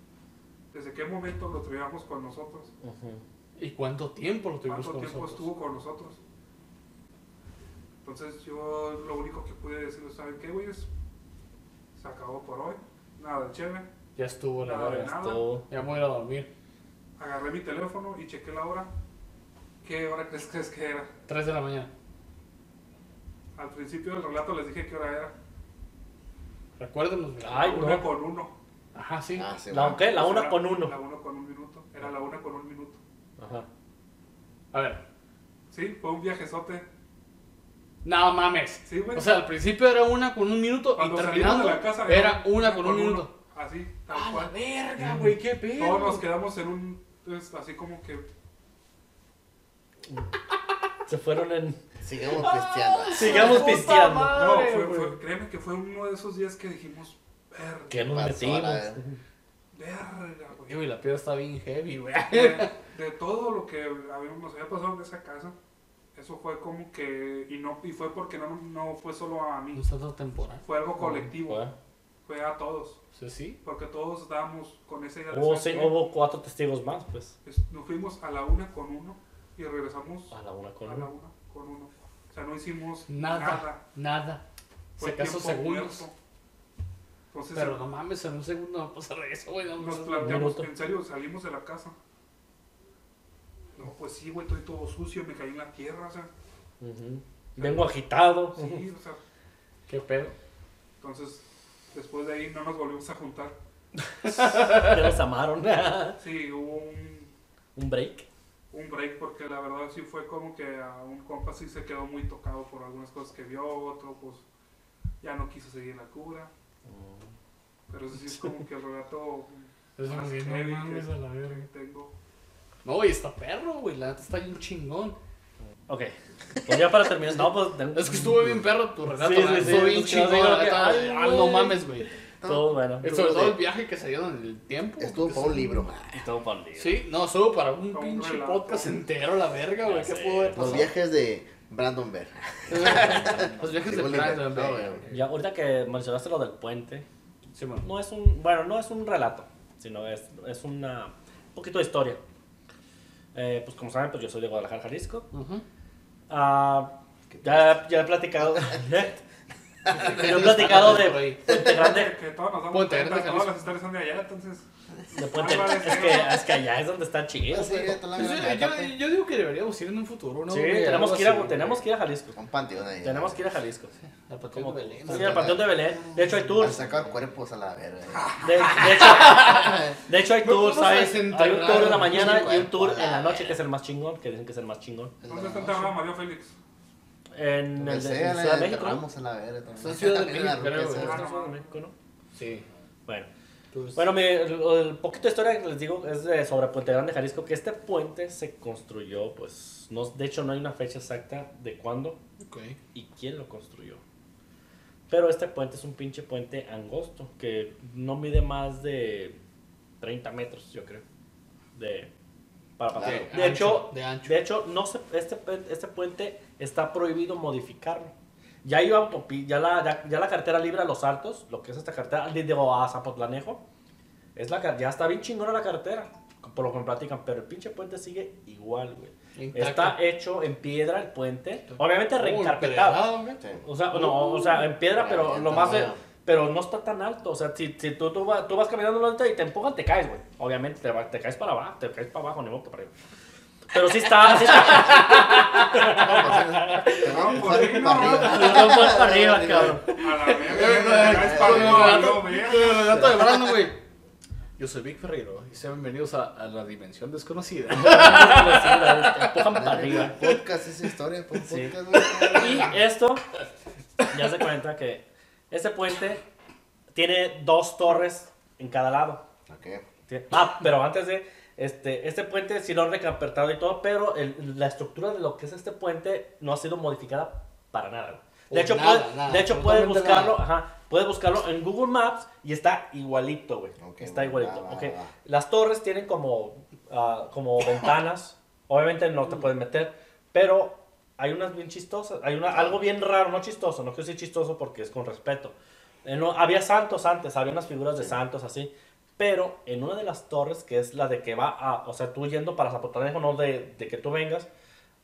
¿Desde qué momento lo traíamos con nosotros? ¿Y cuánto tiempo lo tuvimos ¿Cuánto con tiempo nosotros? estuvo con nosotros? Entonces yo lo único que pude decirles, ¿saben qué, güeyes? Se acabó por hoy. Nada de chévere. Ya estuvo la Nada de nada. Esto- Ya me voy a dormir. Agarré mi teléfono y chequé la hora. ¿Qué hora crees, crees que era? 3 de la mañana. Al principio del relato les dije qué hora era. Recuérdenos, güey. Ay, una no. con uno. Ajá, sí. Ah, sí, ¿La qué? La Pues una era con uno. La una con un minuto. Era la una con un minuto. Ajá. A ver. Sí, fue un viajezote. No mames. Sí, güey. O sea, al principio era una con un minuto Cuando y salimos terminando de la casa era una con un minuto. Así, tal ¡A la cual. verga, güey! ¡Qué pedo! Todos nos quedamos en un. pues, así como que. Se fueron en. Sigamos pisteando. Sigamos ¡Puta pisteando. No, fue, fue- créeme que fue uno de esos días que dijimos. Verga, ¿Qué nos metimos? verga, güey. Güey, la piedra está bien heavy, güey. de, de todo lo que habíamos, nos había pasado en esa casa, eso fue como que, y no y fue porque no, no fue solo a mí, salto temporal. fue algo colectivo, Fue. fue a todos, Sí, sí. porque todos estábamos con esa idea de Hubo, ¿sabes sí, hubo cuatro testigos más, pues. Es- nos fuimos a la una con uno y regresamos A la una con a la uno. una con uno, o sea, no hicimos Nada. nada, Nada. fue Se casó segundos. muerto. Entonces Pero no mames, en un segundo no pasa eso, güey. No, nos no, planteamos, en serio, salimos de la casa. No, pues sí, güey, estoy todo sucio, me caí en la tierra, o sea. Vengo agitado. sí, o sea, ¿Qué pedo? Entonces, después de ahí no nos volvimos a juntar. Ya los amaron. Sí, hubo un, Un break. Un break porque la verdad sí fue como que a un compa sí se quedó muy tocado por algunas cosas que vio, otro pues ya no quiso seguir la cura. Pero eso sí es como que el relato Eso más sí, no heavy que, a la verga. que tengo. No, y está perro, güey. La neta está bien chingón. Ok. Pues ya para terminar. No, pues. Es que estuvo bien perro tu relato, Sí, bien chingón, no mames, güey. Todo bueno. Sobre todo el viaje que se dieron en el tiempo. Estuvo para un libro. Todo para el día. Sí, no, estuvo para un un pinche relato. podcast entero, la verga, güey. ¿Qué pudo haber Los viajes de Brandon Bear. Los viajes de Brandon, güey. Ya, ahorita que mencionaste lo del puente, no es un, bueno, no es un relato, sino es, es una, un poquito de historia. Eh, pues como saben, pues yo soy de Guadalajara, Jalisco. Ujú. Ah, ya, ya he platicado, yo he platicado de. Puente Grande, Que, que todos nos damos Puente cuenta, Grande, todas las historias son de allá, entonces. de Puente, Ah, vale, es que, es que allá es donde está chido. Sí, Pues yo, verga, yo- cállate. yo digo que deberíamos ir en un futuro, ¿no? Sí, güey? tenemos que, ir a, así, tenemos que ir a Jalisco. Un panteón ahí. Tenemos que ir a Jalisco. Al Panteón Como- de Belén. Sí, al Panteón de Belén. De hecho hay tours. sacar cuerpos a la verga. De, de hecho, de hecho hay tours, ¿sabes? Hay un tour en la mañana y un tour en la noche que es el más chingón, que dicen que es el más chingón. ¿Dónde está enterrado Mario Félix? En el de, sea, en la Ciudad de México. en. Ciudad de México, creo, ruca güey. esa. Está en Ciudad de México, ¿no? Sí. Bueno. Pues, Bueno, mi, el, el poquito de historia que les digo es de, sobre Puente Grande, Jalisco, que este puente se construyó, pues, no, de hecho no hay una fecha exacta de cuándo ok. y quién lo construyó. Pero este puente es un pinche puente angosto, que no mide más de 30 metros, yo creo. De, para pasar. De, De hecho, ancho, de ancho. de hecho, no se, este, este puente está prohibido modificarlo. Ya hay autopi- ya la, ya, ya la carretera libre a los altos, lo que es esta carretera, digo, a Zapotlanejo, es la, car- ya está bien chingona la carretera, por lo que me platican, pero el pinche puente sigue igual, güey. Intacto. Está hecho en piedra el puente, obviamente reencarpetado. O sea, no, o sea, en piedra, pero lo más de, pero no está tan alto. O sea, si, si tú, tú, vas, tú vas caminando y te empujan, te caes, güey. Obviamente, te, te caes para abajo, te caes para abajo, ni modo que para arriba. Pero sí está, sí está. Te va a empujar pues para no. arriba. No puedes para arriba, cabrón. A la verga, no, güey. Yo soy Vic Ferreiro y sean bienvenidos a, a la dimensión desconocida. Empujan para arriba. Podcast esa historia, podcast. Y esto, ya se cuenta que este puente tiene dos torres en cada lado. Ok. Ah, pero antes de este, este puente sí lo han recarpetado y todo, pero el- la estructura de lo que es este puente no ha sido modificada para nada. De O hecho, nada, puedes, nada, de hecho puedes buscarlo, nada. ajá, puedes buscarlo en Google Maps y está igualito, güey. Ok, está igualito. va, ok. va. Las torres tienen como, ah, como ventanas. Obviamente no te puedes meter, pero hay unas bien chistosas. Hay una, algo bien raro, no chistoso, no quiero decir chistoso porque es con respeto. Eh, no- había santos antes, había unas figuras de santos así. Pero en una de las torres, que es la de que va a, o sea, tú yendo para Zapotlanejo, no de, de que tú vengas,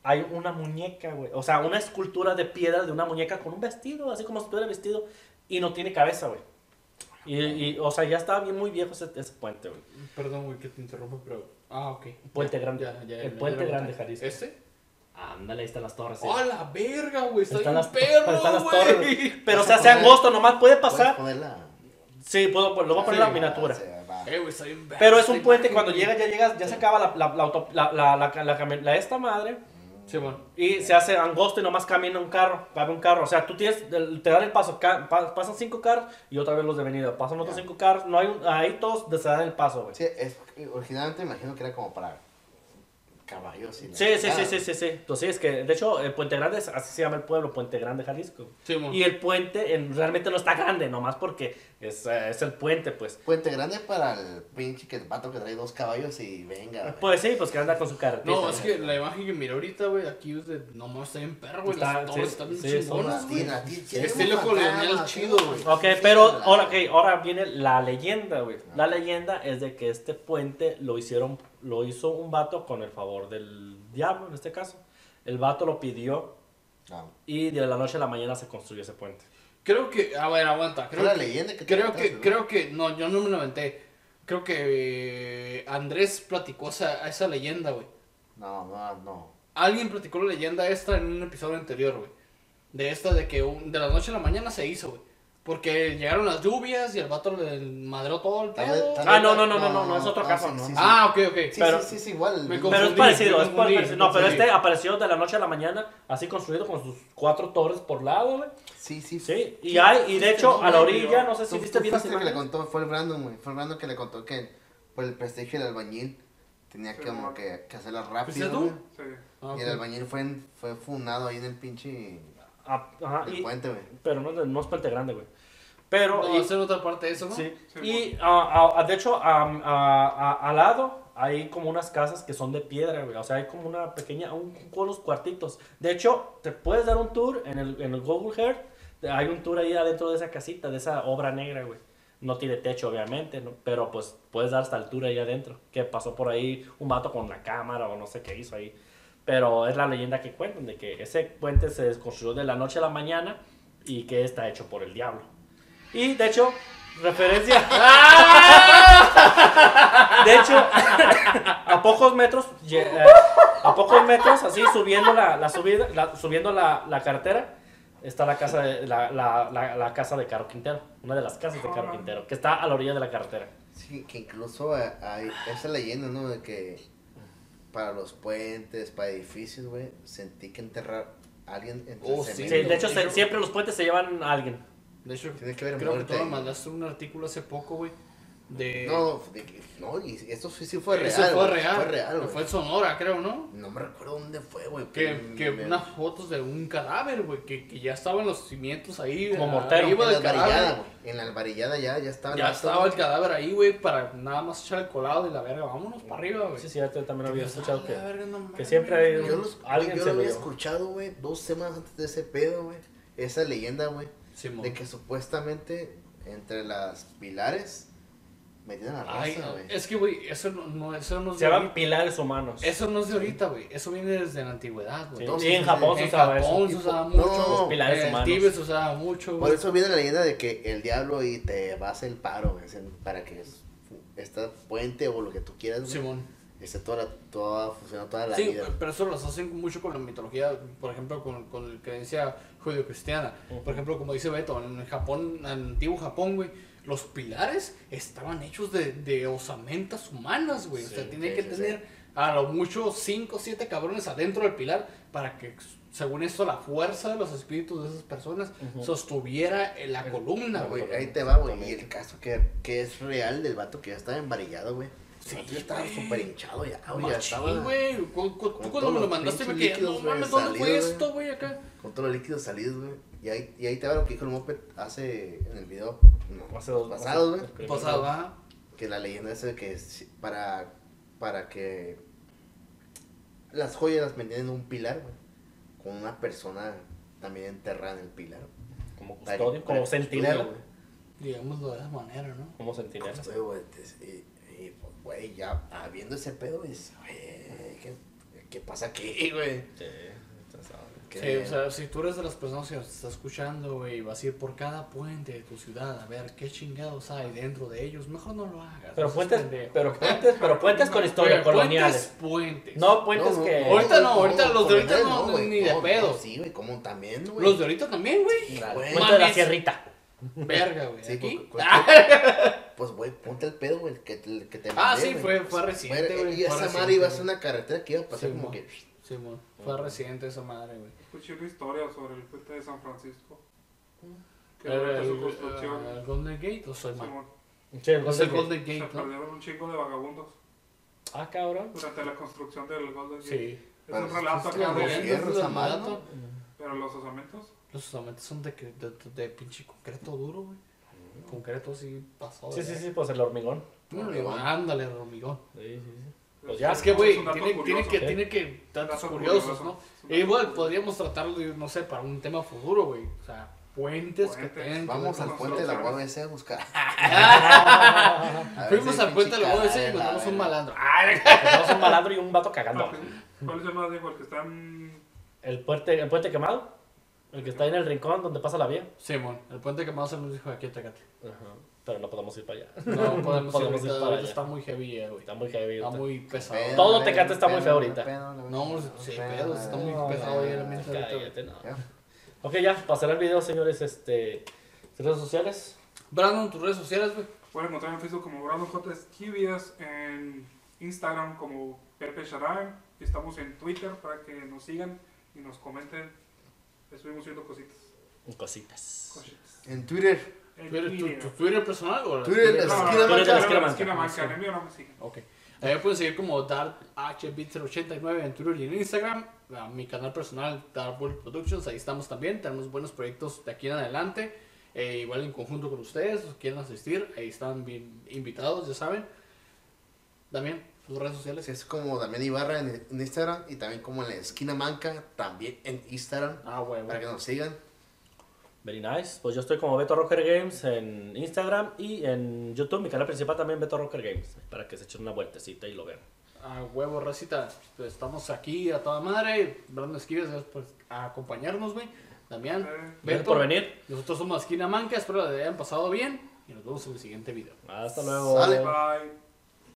hay una muñeca, güey. O sea, una escultura de piedra de una muñeca con un vestido, así como si estuviera vestido, y no tiene cabeza, güey. Y, y, o sea, ya estaba bien muy viejo ese, ese puente, güey. Perdón, güey, que te interrumpo, pero. Ah, ok. Puente Ya, grande. ya, ya, el puente ya, grande. Jalisco. ¿Este? Ándale, ahí están las torres. sí. ¡Oh, la verga, güey! Está Están las, perro, están las torres. Pero Vas se a hace poner- angosto, nomás puede ¿Puedes pasar. ponerla? Sí, puedo, lo voy a poner Sí, la miniatura. Ah, Eh, Pero es un puente imagen, cuando güey. llega, ya llegas, ya se acaba la, la, la, auto- la, la, la, la cami- la esta madre Sí, bueno. y se hace angosto y nomás camina un carro, cabe un carro. O sea, tú tienes, te dan el paso, pasan cinco carros y otra vez los de venida. Pasan otros cinco carros, no hay un- ahí todos se dan el paso, güey. Sí, es, originalmente me imagino que era como para caballos Sí, sí, sí, sí, sí, sí. Entonces es que, de hecho, el Puente Grande, es- así se llama el pueblo, Puente Grande, Jalisco. Sí. Y el puente en- realmente no está grande, nomás porque es, eh, es el puente, pues. Puente grande para el pinche que vato que trae dos caballos y venga. güey. Pues sí, pues que anda con su carretita. No, es que la imagen que miré ahorita, güey, aquí es de. No mames, está bien perro, güey. Está- Las sí, están sí, chingonas, güey. Estilo colonial chido, güey. Ok, pero ahora, ok, ahora viene la leyenda, güey. La leyenda es de que este puente lo hicieron, lo hizo un vato con el favor del diablo, en este caso. El vato lo pidió No. y de la noche a la mañana se construyó ese puente. Creo que. A ver, aguanta. Creo la que, leyenda que creo que. ¿no? Creo que. No, yo no me lo inventé. Creo que. eh, Andrés platicó esa, esa leyenda, güey. No, no, no. Alguien platicó la leyenda esta en un episodio anterior, güey. De esta de que un- de la noche a la mañana se hizo, güey. Porque llegaron las lluvias y el vato le madreó todo el pedo. Ah, no, no, no, no, no, no, es otro caso, no. Ah, ok, ok. Sí, Pero- sí, sí, sí, igual. Me Pero es parecido, es confundí, parecido. No, pero este apareció de la noche a la mañana, así construido con sus cuatro torres por lado, güey. Sí, sí. Sí, y hay, y de hecho, a la orilla, no sé si viste bien que le contó, fue el Brandon, güey. Fue el Brandon que le contó que por el prestigio del albañil tenía Sí, que, como que, que hacerla ¿Fuiste rápido. tú? Sí. Ah, Y el albañil fue, en- fue funado ahí en el pinche Ah, ajá, el y- puente, güey. pero no, no es puente grande, güey. Pero, No, y- hacer otra parte de eso, ¿no? Sí, Sí, y ah, ah, de hecho, ah, ah, al lado hay como unas casas que son de piedra, güey. O sea, hay como una pequeña, un, unos cuartitos. De hecho, te puedes dar un tour en el, en el Google Earth. Hay un tour ahí adentro de esa casita, de esa obra negra, güey. No tiene techo, obviamente, ¿no? pero pues puedes dar hasta altura ahí adentro. Que pasó por ahí un vato con la cámara o no sé qué hizo ahí. Pero es la leyenda que cuentan de que ese puente se desconstruyó de la noche a la mañana y que está hecho por el diablo. Y de hecho, referencia. De hecho, a pocos metros, eh, a pocos metros, así subiendo la, la subida, la- subiendo la, la carretera, está la casa de la, la, la, la casa de Caro Quintero, una de las casas de Caro Quintero, que está a la orilla de la carretera. Sí, que incluso eh, hay esa leyenda, ¿no? De que para los puentes, para edificios, güey, sentí que enterrar a alguien entre Oh, sí. De hecho, se- hecho- siempre los puentes se llevan a alguien. De hecho, Tiene que haber creo que muerte tú me ahí. mandaste un artículo hace poco, güey. De... No, de que- no, y esto sí, sí fue real. Eso fue real. Fue real. Fue en Sonora, creo, ¿no? No me recuerdo dónde fue, güey. Que, que me- unas fotos de un cadáver, güey, que, que ya estaban los cimientos ahí. Como mortero. En la cadáver. güey. En la alvarillada ya, ya estaba. el Ya estaba güey. el cadáver ahí, güey, para nada más echar el colado y la verga. Vámonos para arriba, güey. Sí, sí, yo también había escuchado Ah, que... la verga, no mames, siempre hay. Yo, los, Alguien yo se lo había escuchado, güey, dos semanas antes de ese pedo, güey. Esa leyenda, güey. De que supuestamente entre las pilares metían a la Ay, raza, güey. es que, güey, eso no, no, eso no es Se llaman pilares humanos. Eso no es de ahorita, güey. Eso viene desde la antigüedad, güey. Sí, en Japón se En usaba Japón eso. se usaba No, mucho. los pilares en humanos. Tíbet se usaba mucho, Por eso viene la leyenda de que el diablo y te va a hacer el paro, güey. Para que esta puente o lo que tú quieras, güey, Simón. Esté toda, la- toda funcionando toda la Sí, vida. pero eso lo hacen mucho con la mitología, por ejemplo, con, con la creencia judio-cristiana. Por ejemplo, como dice Beto, en Japón, en antiguo Japón, güey, los pilares estaban hechos de, de osamentas humanas, güey. o sea, sí, que sí, tener a lo mucho 5 o 7 cabrones adentro del pilar para que, según esto, la fuerza de los espíritus de esas personas sostuviera en la columna, güey, ahí te va, güey. Y el caso que, que es real del vato que ya estaba embarillado, güey. Sí, ya estaba súper hinchado ya, güey. Ya estaba güey. Tú con cuando me lo mandaste me quedé, no mames, ¿dónde fue güey. esto, güey, acá? con todos los líquidos salidos, güey. Y ahí, y ahí te va lo que dijo el moped hace en el video no, Hace dos pasado, güey. Pasado. Que la leyenda es de que para, para que las joyas las metían en un pilar, güey. Con una persona también enterrada en el pilar. Como custodio, para como centinela. Digámoslo de esa manera, ¿no? Como centinela. Custodio, güey. Y, güey, ya viendo ese pedo, dices, güey, ¿qué, ¿qué pasa aquí, güey? Sí, usted sabe. ¿Qué- Sí, o sea, si tú eres de las personas que nos está escuchando, güey, y vas a ir por cada puente de tu ciudad a ver qué chingados hay dentro de ellos, mejor no lo hagas. Pero puentes, pero puentes, pero puentes con historia, coloniales. Puentes, puentes. No puentes No, no, que. Ahorita no, ahorita los de ahorita no, güey. ni de pedo. Sí, güey, como también, güey. Los de ahorita también, güey. Puente de la sierrita. Verga, güey. Sí, Aquí. Pues, güey, ponte el pedo, güey, que, te- que te Ah, mandé, sí, fue- fue reciente, güey, Y fue esa reciente, madre iba a ser una carretera que iba a pasar Sí, como mo. que... Simón, fue reciente esa madre, güey. Escuché una historia sobre el puente de San Francisco. Que ¿El, durante su construcción, el Golden Gate o soy mal? Sí, el Es Golden Gate. Se perdieron un chingo de vagabundos Ah, cabrón. durante la construcción del Golden Gate. Sí. Es un Pues, relato acá de... Pero los osamentos, Los osamentos son de, que- de, de, de pinche concreto duro, güey. Concreto así pasado. Sí, sí, sí, pues el hormigón. Mm, Ándale, el hormigón. Sí, sí, sí. Pues ya. Es que, güey, tiene, tiene que, ¿eh? tiene que, datos Dato curiosos, curioso. ¿no? Un E igual podríamos tratarlo, de, no sé, para un tema futuro, güey. O sea, puentes, que tengan Vamos al puente de la. UABC a buscar. A Fuimos al puente de la UABC y encontramos un verga. malandro. Tenemos un malandro y un vato cagando. ¿Cuál es el más viejo? El que está en... El puente, el puente quemado. El que está ahí en el rincón donde pasa la vía. Simón, el puente que más se nos dijo aquí, Tecate. Pero no podemos ir para allá. No podemos, ir, Podemos ir ahorita, para allá. está muy heavy, eh, güey. Está muy heavy. Está ahorita. muy pesado. Pedo, Todo Tecate está muy pedo, feo ahorita. pedo, No, sí, pedo, está muy pesado ahí el ambiente ahorita. Cállate, no. Ya. Ok, ya, pasará el video, señores. Este, redes sociales. Brandon, tus redes sociales, güey. Pueden encontrar en Facebook como Brandon J. Esquivias, en Instagram como Pepe Sharan, y estamos en Twitter para que nos sigan y nos comenten. Estuvimos subiendo cositas. Cositas. cositas. En Twitter. En ¿Tu, tu, Twitter. tu Twitter personal o Twitter, la- esquina eres de la esquina la manca. esquina manca, Sí. en el mío no me siguen. Ok. Ahí me pueden seguir como DartHBit089 en Twitter y en Instagram. A mi canal personal, Dark World Productions, ahí estamos también. Tenemos buenos proyectos de aquí en adelante. Eh, igual en conjunto con ustedes, si quieren asistir, ahí están bien invitados, ya saben. También, sus redes sociales. Es como Damián Ibarra en, en Instagram y también como en la esquina manca, también en Instagram, Ah, huevo. para que nos sigan. Very nice. Pues yo estoy como Beto Rocker Games en Instagram y en YouTube, mi canal principal también Beto Rocker Games, para que se echen una vueltecita y lo vean. A huevo, racita. Pues estamos aquí a toda madre. Brandon Esquives, gracias por acompañarnos, güey. Damián, Eh, Beto. por venir. Nosotros somos Esquina Manca. Espero que les hayan pasado bien. Y nos vemos en el siguiente video. Hasta luego. Sale. Bye.